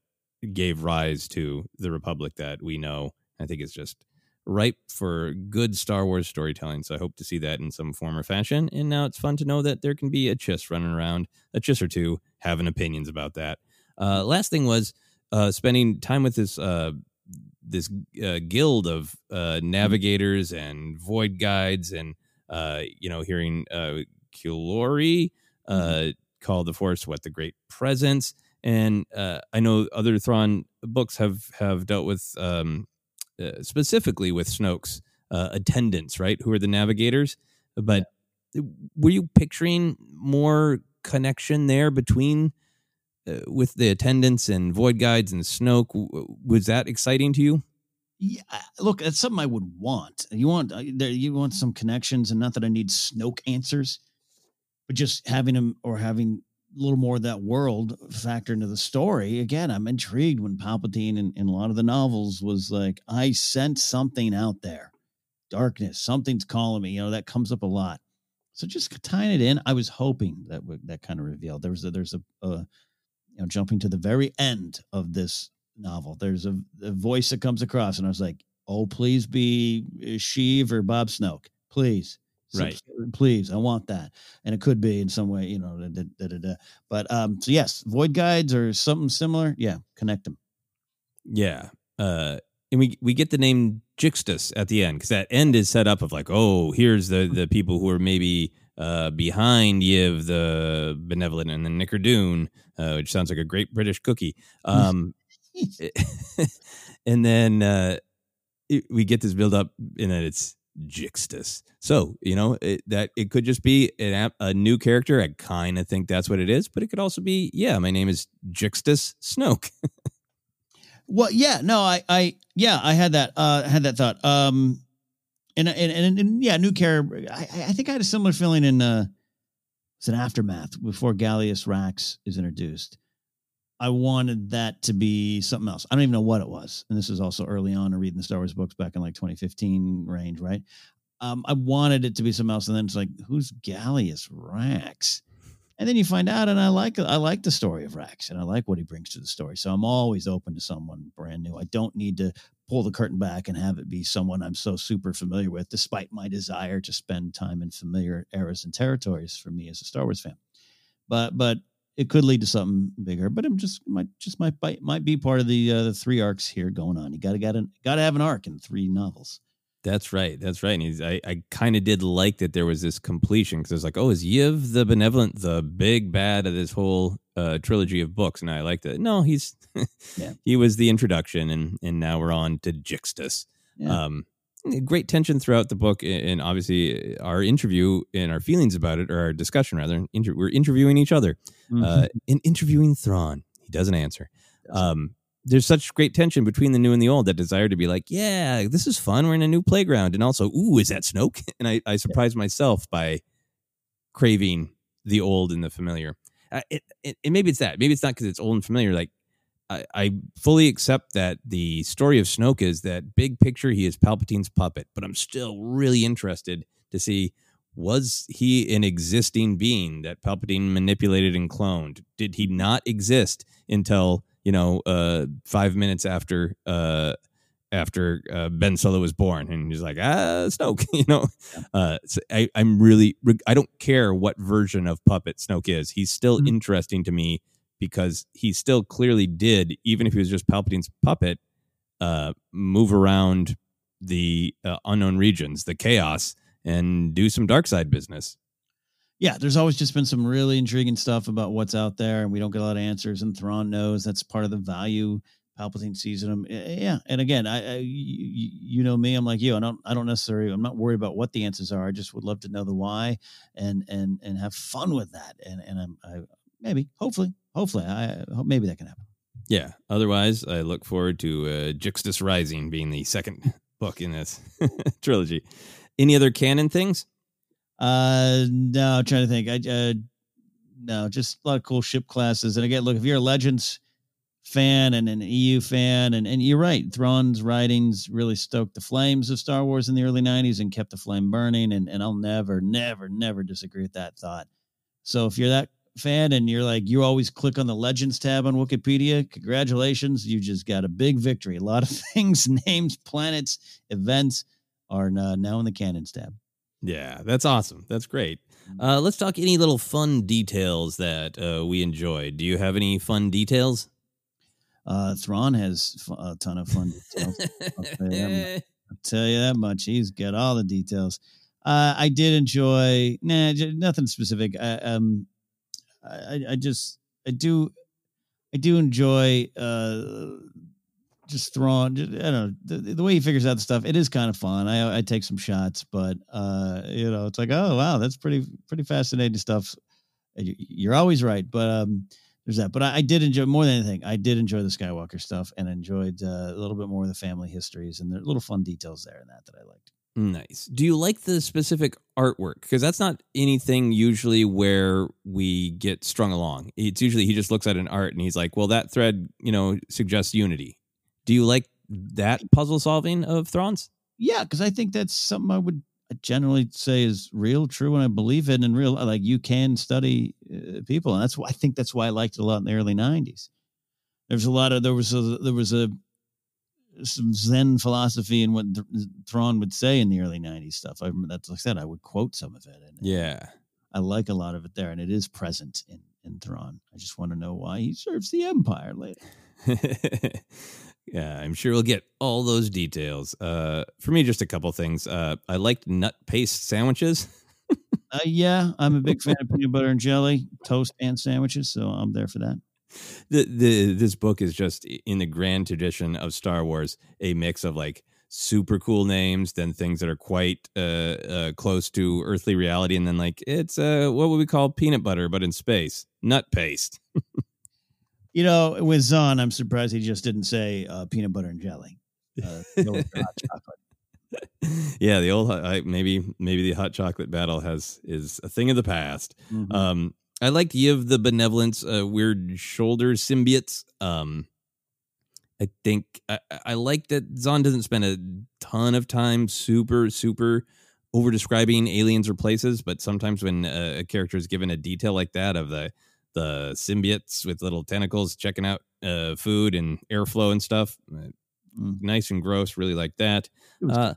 gave rise to the Republic that we know. I think it's just ripe for good Star Wars storytelling. So I hope to see that in some form or fashion. And now it's fun to know that there can be a chiss running around, a chiss or two having opinions about that. Uh, last thing was uh, spending time with this uh, this uh, guild of uh, navigators and void guides, and uh, you know, hearing uh, Kilori mm-hmm. call the Force what the Great Presence and uh, I know other Thrawn books have have dealt with um, uh, specifically with Snoke's uh, attendants, right? Who are the navigators? But were you picturing more connection there between uh, with the attendants and void guides and Snoke? Was that exciting to you? Yeah, look, that's something I would want. You want uh, you want some connections, and not that I need Snoke answers, but just having them or having a little more of that world factor into the story. Again, I'm intrigued when Palpatine in, in a lot of the novels was like, I sense something out there, darkness, something's calling me. You know, that comes up a lot. So just tying it in, I was hoping that would, that kind of revealed. There was a, there's a, a, you know, jumping to the very end of this novel. There's a, a voice that comes across, and I was like, oh, please be uh, Sheev or Bob Snoke, please right. please i want that. And it could be in some way you know da, da, da, but um so yes void guides or something similar yeah connect them yeah uh and we we get the name Jixtus at the end because that end is set up of like oh here's the the people who are maybe uh, behind Yiv the benevolent and the Nicker uh, which sounds like a great British cookie. Um, [laughs] [laughs] and then uh, it, we get this build up and then it's Jixtus. So, you know, it, that it could just be an, a new character. I kind of think that's what it is, but it could also be, yeah, my name is Jixtus Snoke. [laughs] well, yeah, no, I, I, yeah, I had that, uh, had that thought. Um, and, and, and, and yeah, new character. I, I think I had a similar feeling in, uh, it's an aftermath before Gallius Rax is introduced. I wanted that to be something else. I don't even know what it was. And this is also early on in reading the Star Wars books back in like 2015 range, right? Um, I wanted it to be something else, and then it's like, who's Gallius Rax? And then you find out, and I like I like the story of Rax, and I like what he brings to the story. So I'm always open to someone brand new. I don't need to pull the curtain back and have it be someone I'm so super familiar with, despite my desire to spend time in familiar eras and territories for me as a Star Wars fan. But but it could lead to something bigger. But it just might just might might be part of the uh, the three arcs here going on. You got to got to got to have an arc in three novels. That's right. That's right. And he's, I, I kind of did like that there was this completion because it's like, oh, is Yiv the benevolent, the big bad of this whole uh, trilogy of books? And I liked it. No, he's yeah. [laughs] he was the introduction, and and now we're on to Jixtus. Yeah. Um, great tension throughout the book, and obviously our interview and our feelings about it, or our discussion rather. Inter- we're interviewing each other, mm-hmm. uh, in interviewing Thrawn. He doesn't answer. Um, there's such great tension between the new and the old that desire to be like, yeah, this is fun. We're in a new playground. And also, ooh, is that Snoke? [laughs] And I, I surprised yeah. myself by craving the old and the familiar. Uh, it, it, and maybe it's that. Maybe it's not because it's old and familiar. Like, I, I fully accept that the story of Snoke is that big picture, he is Palpatine's puppet, but I'm still really interested to see was he an existing being that Palpatine manipulated and cloned? Did he not exist until you know, uh, five minutes after uh, after uh, Ben Solo was born, and he's like, ah, Snoke, [laughs] you know. Uh, so I, I'm really, I don't care what version of puppet Snoke is. He's still mm-hmm. interesting to me because he still clearly did, even if he was just Palpatine's puppet, uh, move around the uh, unknown regions, the chaos, and do some dark side business yeah, there's always just been some really intriguing stuff about what's out there, and we don't get a lot of answers. And Thrawn knows that's part of the value. Palpatine sees in him. Yeah, and again, I, I you, you, know me, I'm like you. I don't, I don't necessarily, I'm not worried about what the answers are. I just would love to know the why, and and and have fun with that. And and I'm, I maybe, hopefully, hopefully, I hope maybe that can happen. Yeah. Otherwise, I look forward to uh, Jixtus Rising being the second [laughs] book in this [laughs] trilogy. Any other canon things? Uh, no, I'm trying to think. I uh, no, just a lot of cool ship classes. And again, look, if you're a Legends fan and an EU fan, and and you're right, Thrawn's writings really stoked the flames of Star Wars in the early '90s and kept the flame burning. And and I'll never, never, never disagree with that thought. So if you're that fan and you're like you always click on the legends tab on wikipedia congratulations you just got a big victory a lot of [laughs] things names planets events are now in the canons tab yeah, that's awesome. That's great. Mm-hmm. Uh, let's talk any little fun details that uh, we enjoyed. Do you have any fun details? Uh, Thrawn has a ton of fun details. I'll, tell you [laughs] I'll tell you that much. He's got all the details. Uh, I did enjoy. Nah, nothing specific. I, um, I, I just, I do, I do enjoy uh, just throwing. I don't know the, the, way he figures out the stuff. It is kind of fun. I I take some shots, but uh, you know, it's like, oh wow, that's pretty pretty fascinating stuff. You're always right, but um, there's that. But I, I did enjoy more than anything. I did enjoy the Skywalker stuff and enjoyed uh, a little bit more of the family histories and the little fun details there and that that I liked. Nice. Do you like the specific artwork? Because that's not anything usually where we get strung along. It's usually he just looks at an art and he's like, well, that thread, you know, suggests unity. Do you like that puzzle solving of Thrawn's? Yeah, because I think that's something I would generally say is real, true, and I believe it. And real, like you can study uh, people, and that's why I think that's why I liked it a lot in the early '90s. There's a lot of there was a there was a some Zen philosophy and what Thrawn would say in the early '90s stuff. I remember that's like I said, I would quote some of it. And yeah, I like a lot of it there, and it is present in in Thrawn. I just want to know why he serves the Empire later. [laughs] Yeah, I'm sure we'll get all those details. Uh, for me, just a couple things. Uh, I liked nut paste sandwiches. uh, yeah, I'm a big [laughs] fan of peanut butter and jelly, toast and sandwiches, so I'm there for that. [laughs] The the this book is just in the grand tradition of Star Wars, a mix of like super cool names, then things that are quite uh, uh, close to earthly reality, and then like it's uh, what would we call peanut butter, but in space, nut paste. [laughs] You know, with Zahn, I'm surprised he just didn't say uh, peanut butter and jelly. Uh. [laughs] Yeah, the old I, maybe maybe the hot chocolate battle has is a thing of the past. Mm-hmm. Um, I like Yiv the benevolence, uh, weird shoulder symbiotes. Um, I think I, I like that Zahn doesn't spend a ton of time super super over describing aliens or places, but sometimes when uh, a character is given a detail like that of the the symbiotes with little tentacles checking out uh, food and airflow and stuff, uh, Mm. nice and gross. Really like that. Uh,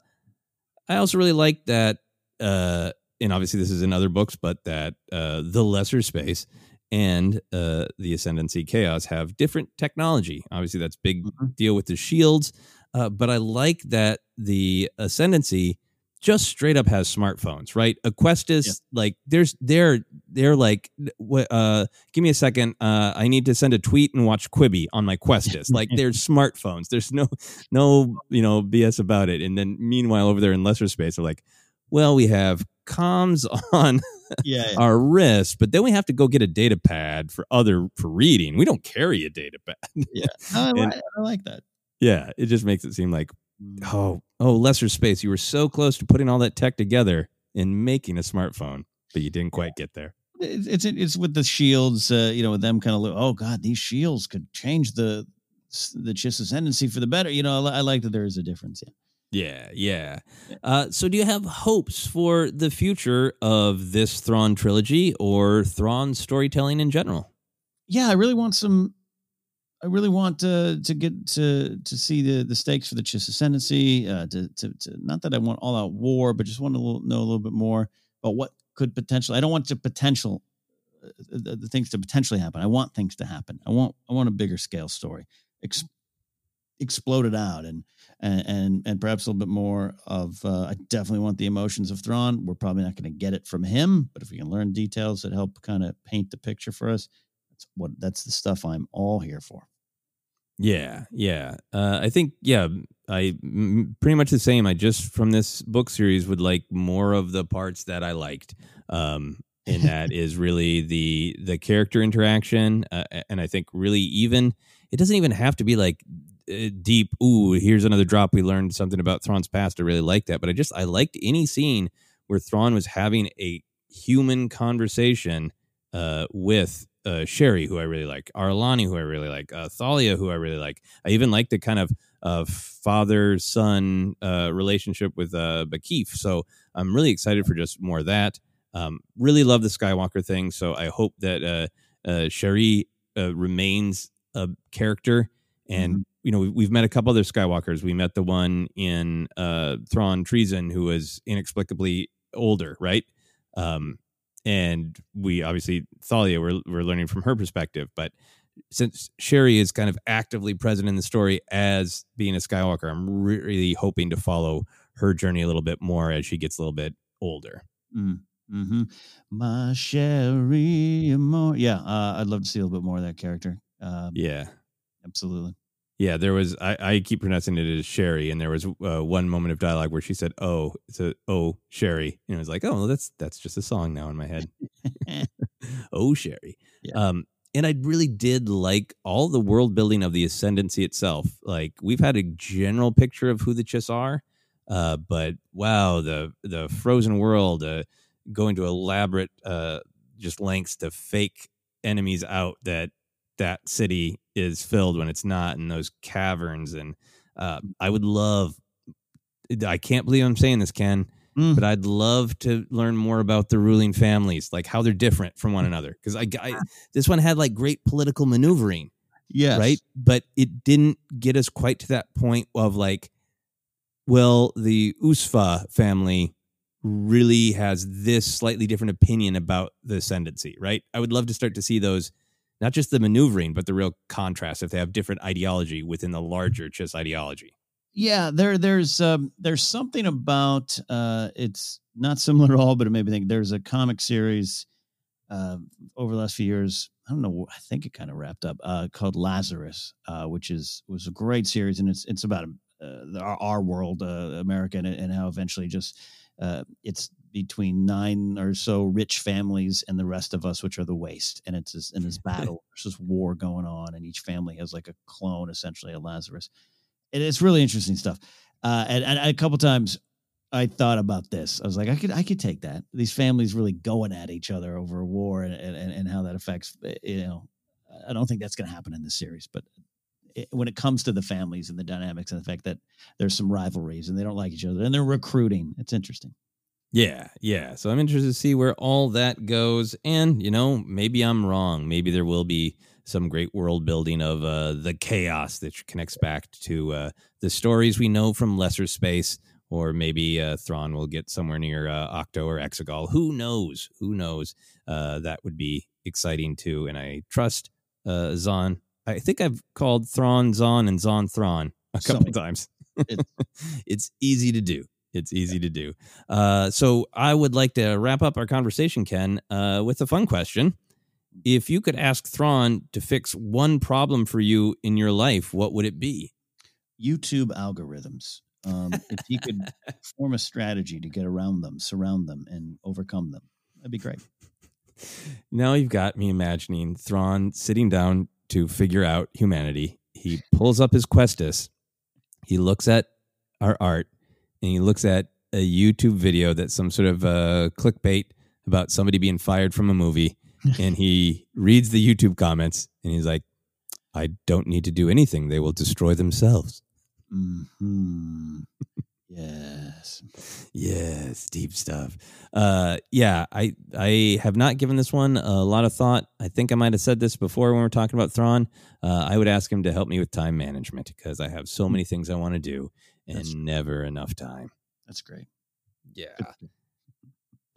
I also really like that, uh, and obviously this is in other books, but that uh, the lesser space and uh, the ascendancy chaos have different technology. Obviously, that's big Mhm. deal with the shields, uh, but I like that the ascendancy just straight up has smartphones, right? Aquestis, Yeah. like there's they're they're like, uh, give me a second, uh, I need to send a tweet and watch Quibi on my Questis. like [laughs] there's smartphones. There's no no you know BS about it. And then meanwhile over there in lesser space, they're like, well, we have comms on Yeah, yeah. our wrist, but then we have to go get a data pad for other for reading. We don't carry a data pad. yeah. No, I, And- I like that. yeah, it just makes it seem like Mm. oh oh lesser space. You were so close to putting all that tech together and making a smartphone, but you didn't quite get there. It's it's, it's with the shields, uh, you know, with them kind of look. Oh God, these shields could change the the Chiss ascendancy for the better. You know, I, I like that there is a difference. Yeah. Yeah, yeah. Uh, so, do you have hopes for the future of this Thrawn trilogy or Thrawn storytelling in general? yeah, I really want some. I really want to to get to to see the the stakes for the Chiss ascendancy. Uh, to, to to not that I want all out war, but just want to know a little bit more about what could potentially. I don't want to potential uh, the, the things to potentially happen. I want things to happen. I want I want a bigger scale story, Ex- explode it out, and and and, and perhaps a little bit more of. Uh, I definitely want the emotions of Thrawn. We're probably not going to get it from him, but if we can learn details that help kind of paint the picture for us, that's what that's the stuff I'm all here for. Yeah, yeah. Uh, I think yeah, I m- pretty much the same. I just from this book series would like more of the parts that I liked. Um, and [laughs] that is really the the character interaction, uh, and I think really even it doesn't even have to be like deep. Ooh, here's another drop. We learned something about Thrawn's past. I really like that, but I just I liked any scene where Thrawn was having a human conversation uh, with uh, Che'ri, who I really like, Ar'alani, who I really like, uh, Thalia, who I really like. I even like the kind of uh, father son uh, relationship with uh, Ba'kif. So I'm really excited for just more of that. Um, really love the Skywalker thing. So I hope that uh, uh, Che'ri uh, remains a character. And, you know, we- we've met a couple other Skywalkers. We met the one in uh, Thrawn Treason who was inexplicably older, right? Um, and we obviously Thalia we're we're learning from her perspective, but since Che'ri is kind of actively present in the story as being a Skywalker, I'm really hoping to follow her journey a little bit more as she gets a little bit older. Mm, hmm My Sherry, more. Yeah, uh, I'd love to see a little bit more of that character. Um, Yeah. absolutely. Yeah, there was. I, I keep pronouncing it as Sherry, and there was uh, one moment of dialogue where she said, "Oh, it's a oh Sherry," and it was like, "Oh, well, that's that's just a song now in my head." [laughs] [laughs] oh, Sherry. Yeah. Um, and I really did like all the world building of the ascendancy itself. Like we've had a general picture of who the Chiss are, uh, but wow, the the frozen world, uh, going to elaborate uh, just lengths to fake enemies out that that city is filled when it's not, in those caverns. And uh, I would love. I can't believe I'm saying this, Ken Mm. but I'd love to learn more about the ruling families, like how they're different from one another. Because I, I, this one had like great political maneuvering, yeah right? But it didn't get us quite to that point of like, well, the Ufsa family really has this slightly different opinion about the ascendancy, right? I would love to start to see those, not just the maneuvering, but the real contrast if they have different ideology within the larger Chiss ideology. Yeah, there there's um there's something about uh it's not similar at all, but it made me think there's a comic series uh over the last few years. I don't know, I think it kind of wrapped up uh called Lazarus, uh which is was a great series and it's it's about uh, our, our world, uh, America, and, and how eventually just uh it's between nine or so rich families and the rest of us, which are the waste. And it's this, in this [laughs] battle, there's this war going on, and each family has like a clone, essentially, of Lazarus it, it's really interesting stuff. Uh, and, and a couple times I thought about this. I was like, I could, I could take that. These families really going at each other over a war and, and, and how that affects, eh, you know, I don't think that's going to happen in this series, but it, when it comes to the families and the dynamics and the fact that there's some rivalries and they don't like each other and they're recruiting, it's interesting. Yeah, yeah. So I'm interested to see where all that goes. And, you know, maybe I'm wrong. Maybe there will be some great world building of uh, the chaos that connects back to uh, the stories we know from Lesser Space. Or maybe uh, Thrawn will get somewhere near uh, Ahch-To or Exegol. Who knows? Who knows? Uh, that would be exciting too. And I trust uh, Zahn. I think I've called Thrawn Zahn and Zahn Thrawn a couple times. [laughs] it's easy to do. It's easy to do. Uh, so I would like to wrap up our conversation, Ken, uh, with a fun question. If you could ask Thrawn to fix one problem for you in your life, what would it be? YouTube algorithms. Um, if he could [laughs] form a strategy to get around them, surround them, and overcome them, that'd be great. Now you've got me imagining Thrawn sitting down to figure out humanity. He pulls up his Questis. He looks at our art and he looks at a YouTube video that's some sort of uh, clickbait about somebody being fired from a movie, [laughs] and he reads the YouTube comments and he's like, "I don't need to do anything; they will destroy themselves." Hmm. Yes. yes, deep stuff. Uh, yeah, I I have not given this one a lot of thought. I think I might have said this before when we are talking about Thrawn. Uh, I would ask him to help me with time management because I have so many things I want to do and That's- never enough time. That's great. Yeah.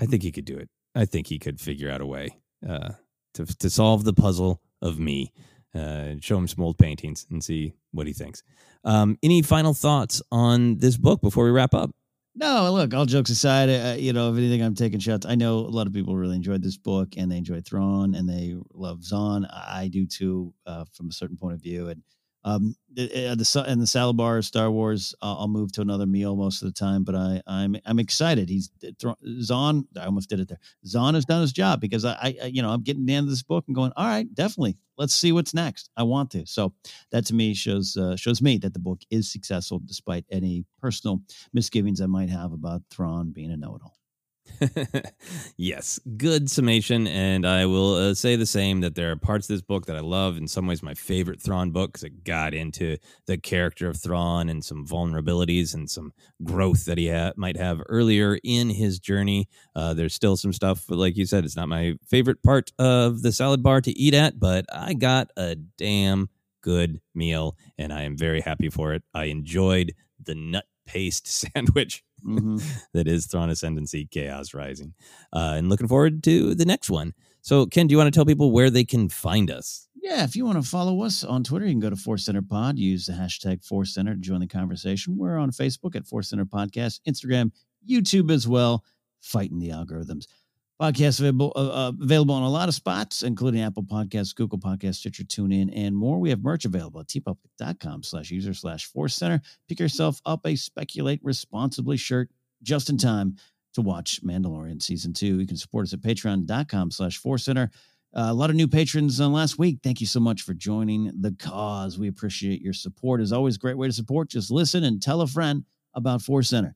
I think he could do it. I think he could figure out a way uh, to to solve the puzzle of me. Uh, show him some old paintings and see what he thinks. Um, any final thoughts on this book before we wrap up? No, look, all jokes aside, uh, you know, if anything, I'm taking shots. I know a lot of people really enjoyed this book and they enjoyed Thrawn and they love Zahn. I I do too, uh, from a certain point of view. And um, the, the and the salad bar, Star Wars, uh, I'll move to another meal most of the time. But I, I'm I'm excited. He's Thra- Zahn. I almost did it there. Zahn has done his job because I, I, you know, I'm getting the end of this book and going, all right, definitely, let's see what's next. I want to. So that to me shows uh, shows me that the book is successful despite any personal misgivings I might have about Thrawn being a know-it-all. [laughs] yes, good summation. And I will uh, say the same that there are parts of this book that I love. In some ways, my favorite Thrawn book because it got into the character of Thrawn and some vulnerabilities and some growth that he ha- might have earlier in his journey. Uh, there's still some stuff, but like you said, it's not my favorite part of the salad bar to eat at, but I got a damn good meal and I am very happy for it. I enjoyed the nut paste [laughs] sandwich Mm-hmm. that is Thrawn Ascendancy Chaos Rising. Uh, and looking forward to the next one. So, Ken, do you want to tell people where they can find us? Yeah, if you want to follow us on Twitter, you can go to Force Center Pod. Use the hashtag Force Center to join the conversation. We're on Facebook at Force Center Podcast, Instagram, YouTube as well. Fighting the algorithms. Podcast available uh, uh, available on a lot of spots, including Apple Podcasts, Google Podcasts, Stitcher, TuneIn, and more. We have merch available at teepublic.com slash user slash Force Center. Pick yourself up a Speculate Responsibly shirt just in time to watch Mandalorian Season 2. You can support us at patreon.com slash Force Center. Uh, a lot of new patrons uh, last week. Thank you so much for joining the cause. We appreciate your support. As always, great way to support. Just listen and tell a friend about Force Center.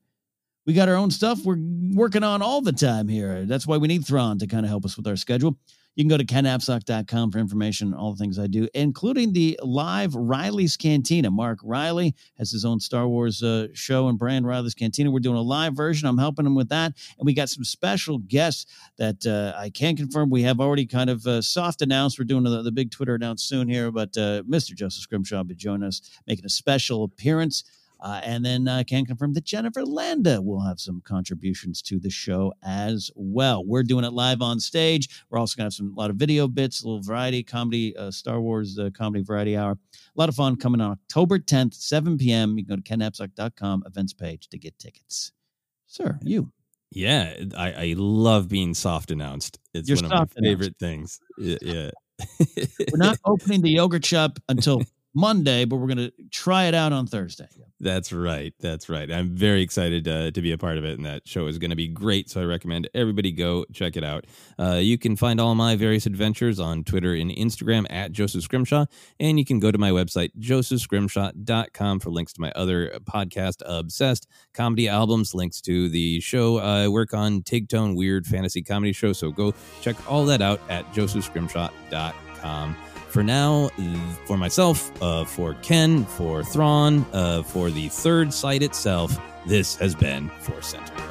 We got our own stuff we're working on all the time here. That's why we need Thrawn to kind of help us with our schedule. You can go to kennapzok.com for information on all the things I do, including the live Riley's Cantina. Mark Riley has his own Star Wars uh, show and brand, Riley's Cantina. We're doing a live version. I'm helping him with that. And we got some special guests that uh, I can confirm. We have already kind of uh, soft announced. We're doing the, the big Twitter announce soon here, but uh, Mr. Joseph Scrimshaw will be joining us, making a special appearance. Uh, and then I can confirm that Jennifer Landa will have some contributions to the show as well. We're doing it live on stage. We're also going to have some a lot of video bits, a little variety, comedy, uh, Star Wars uh, comedy variety hour. A lot of fun coming on October 10th, 7 p.m. You can go to kennapzok.com events page to get tickets. Sir, you. Yeah, I, I love being soft announced. It's You're one of my soft announced. favorite things. Yeah. yeah. We're not [laughs] opening the yogurt shop until Monday, but we're going to try it out on Thursday. That's right. That's right. I'm very excited uh, to be a part of it, and that show is going to be great. So I recommend everybody go check it out. Uh, you can find all my various adventures on Twitter and Instagram at Joseph Scrimshaw, and you can go to my website, josephscrimshaw.com, for links to my other podcast, Obsessed, comedy albums, links to the show I work on, Tig Tone Weird Fantasy Comedy Show. So go check all that out at josephscrimshaw.com for now, for myself, uh, for Ken, for Thrawn, uh, for the third site itself, this has been Force Center.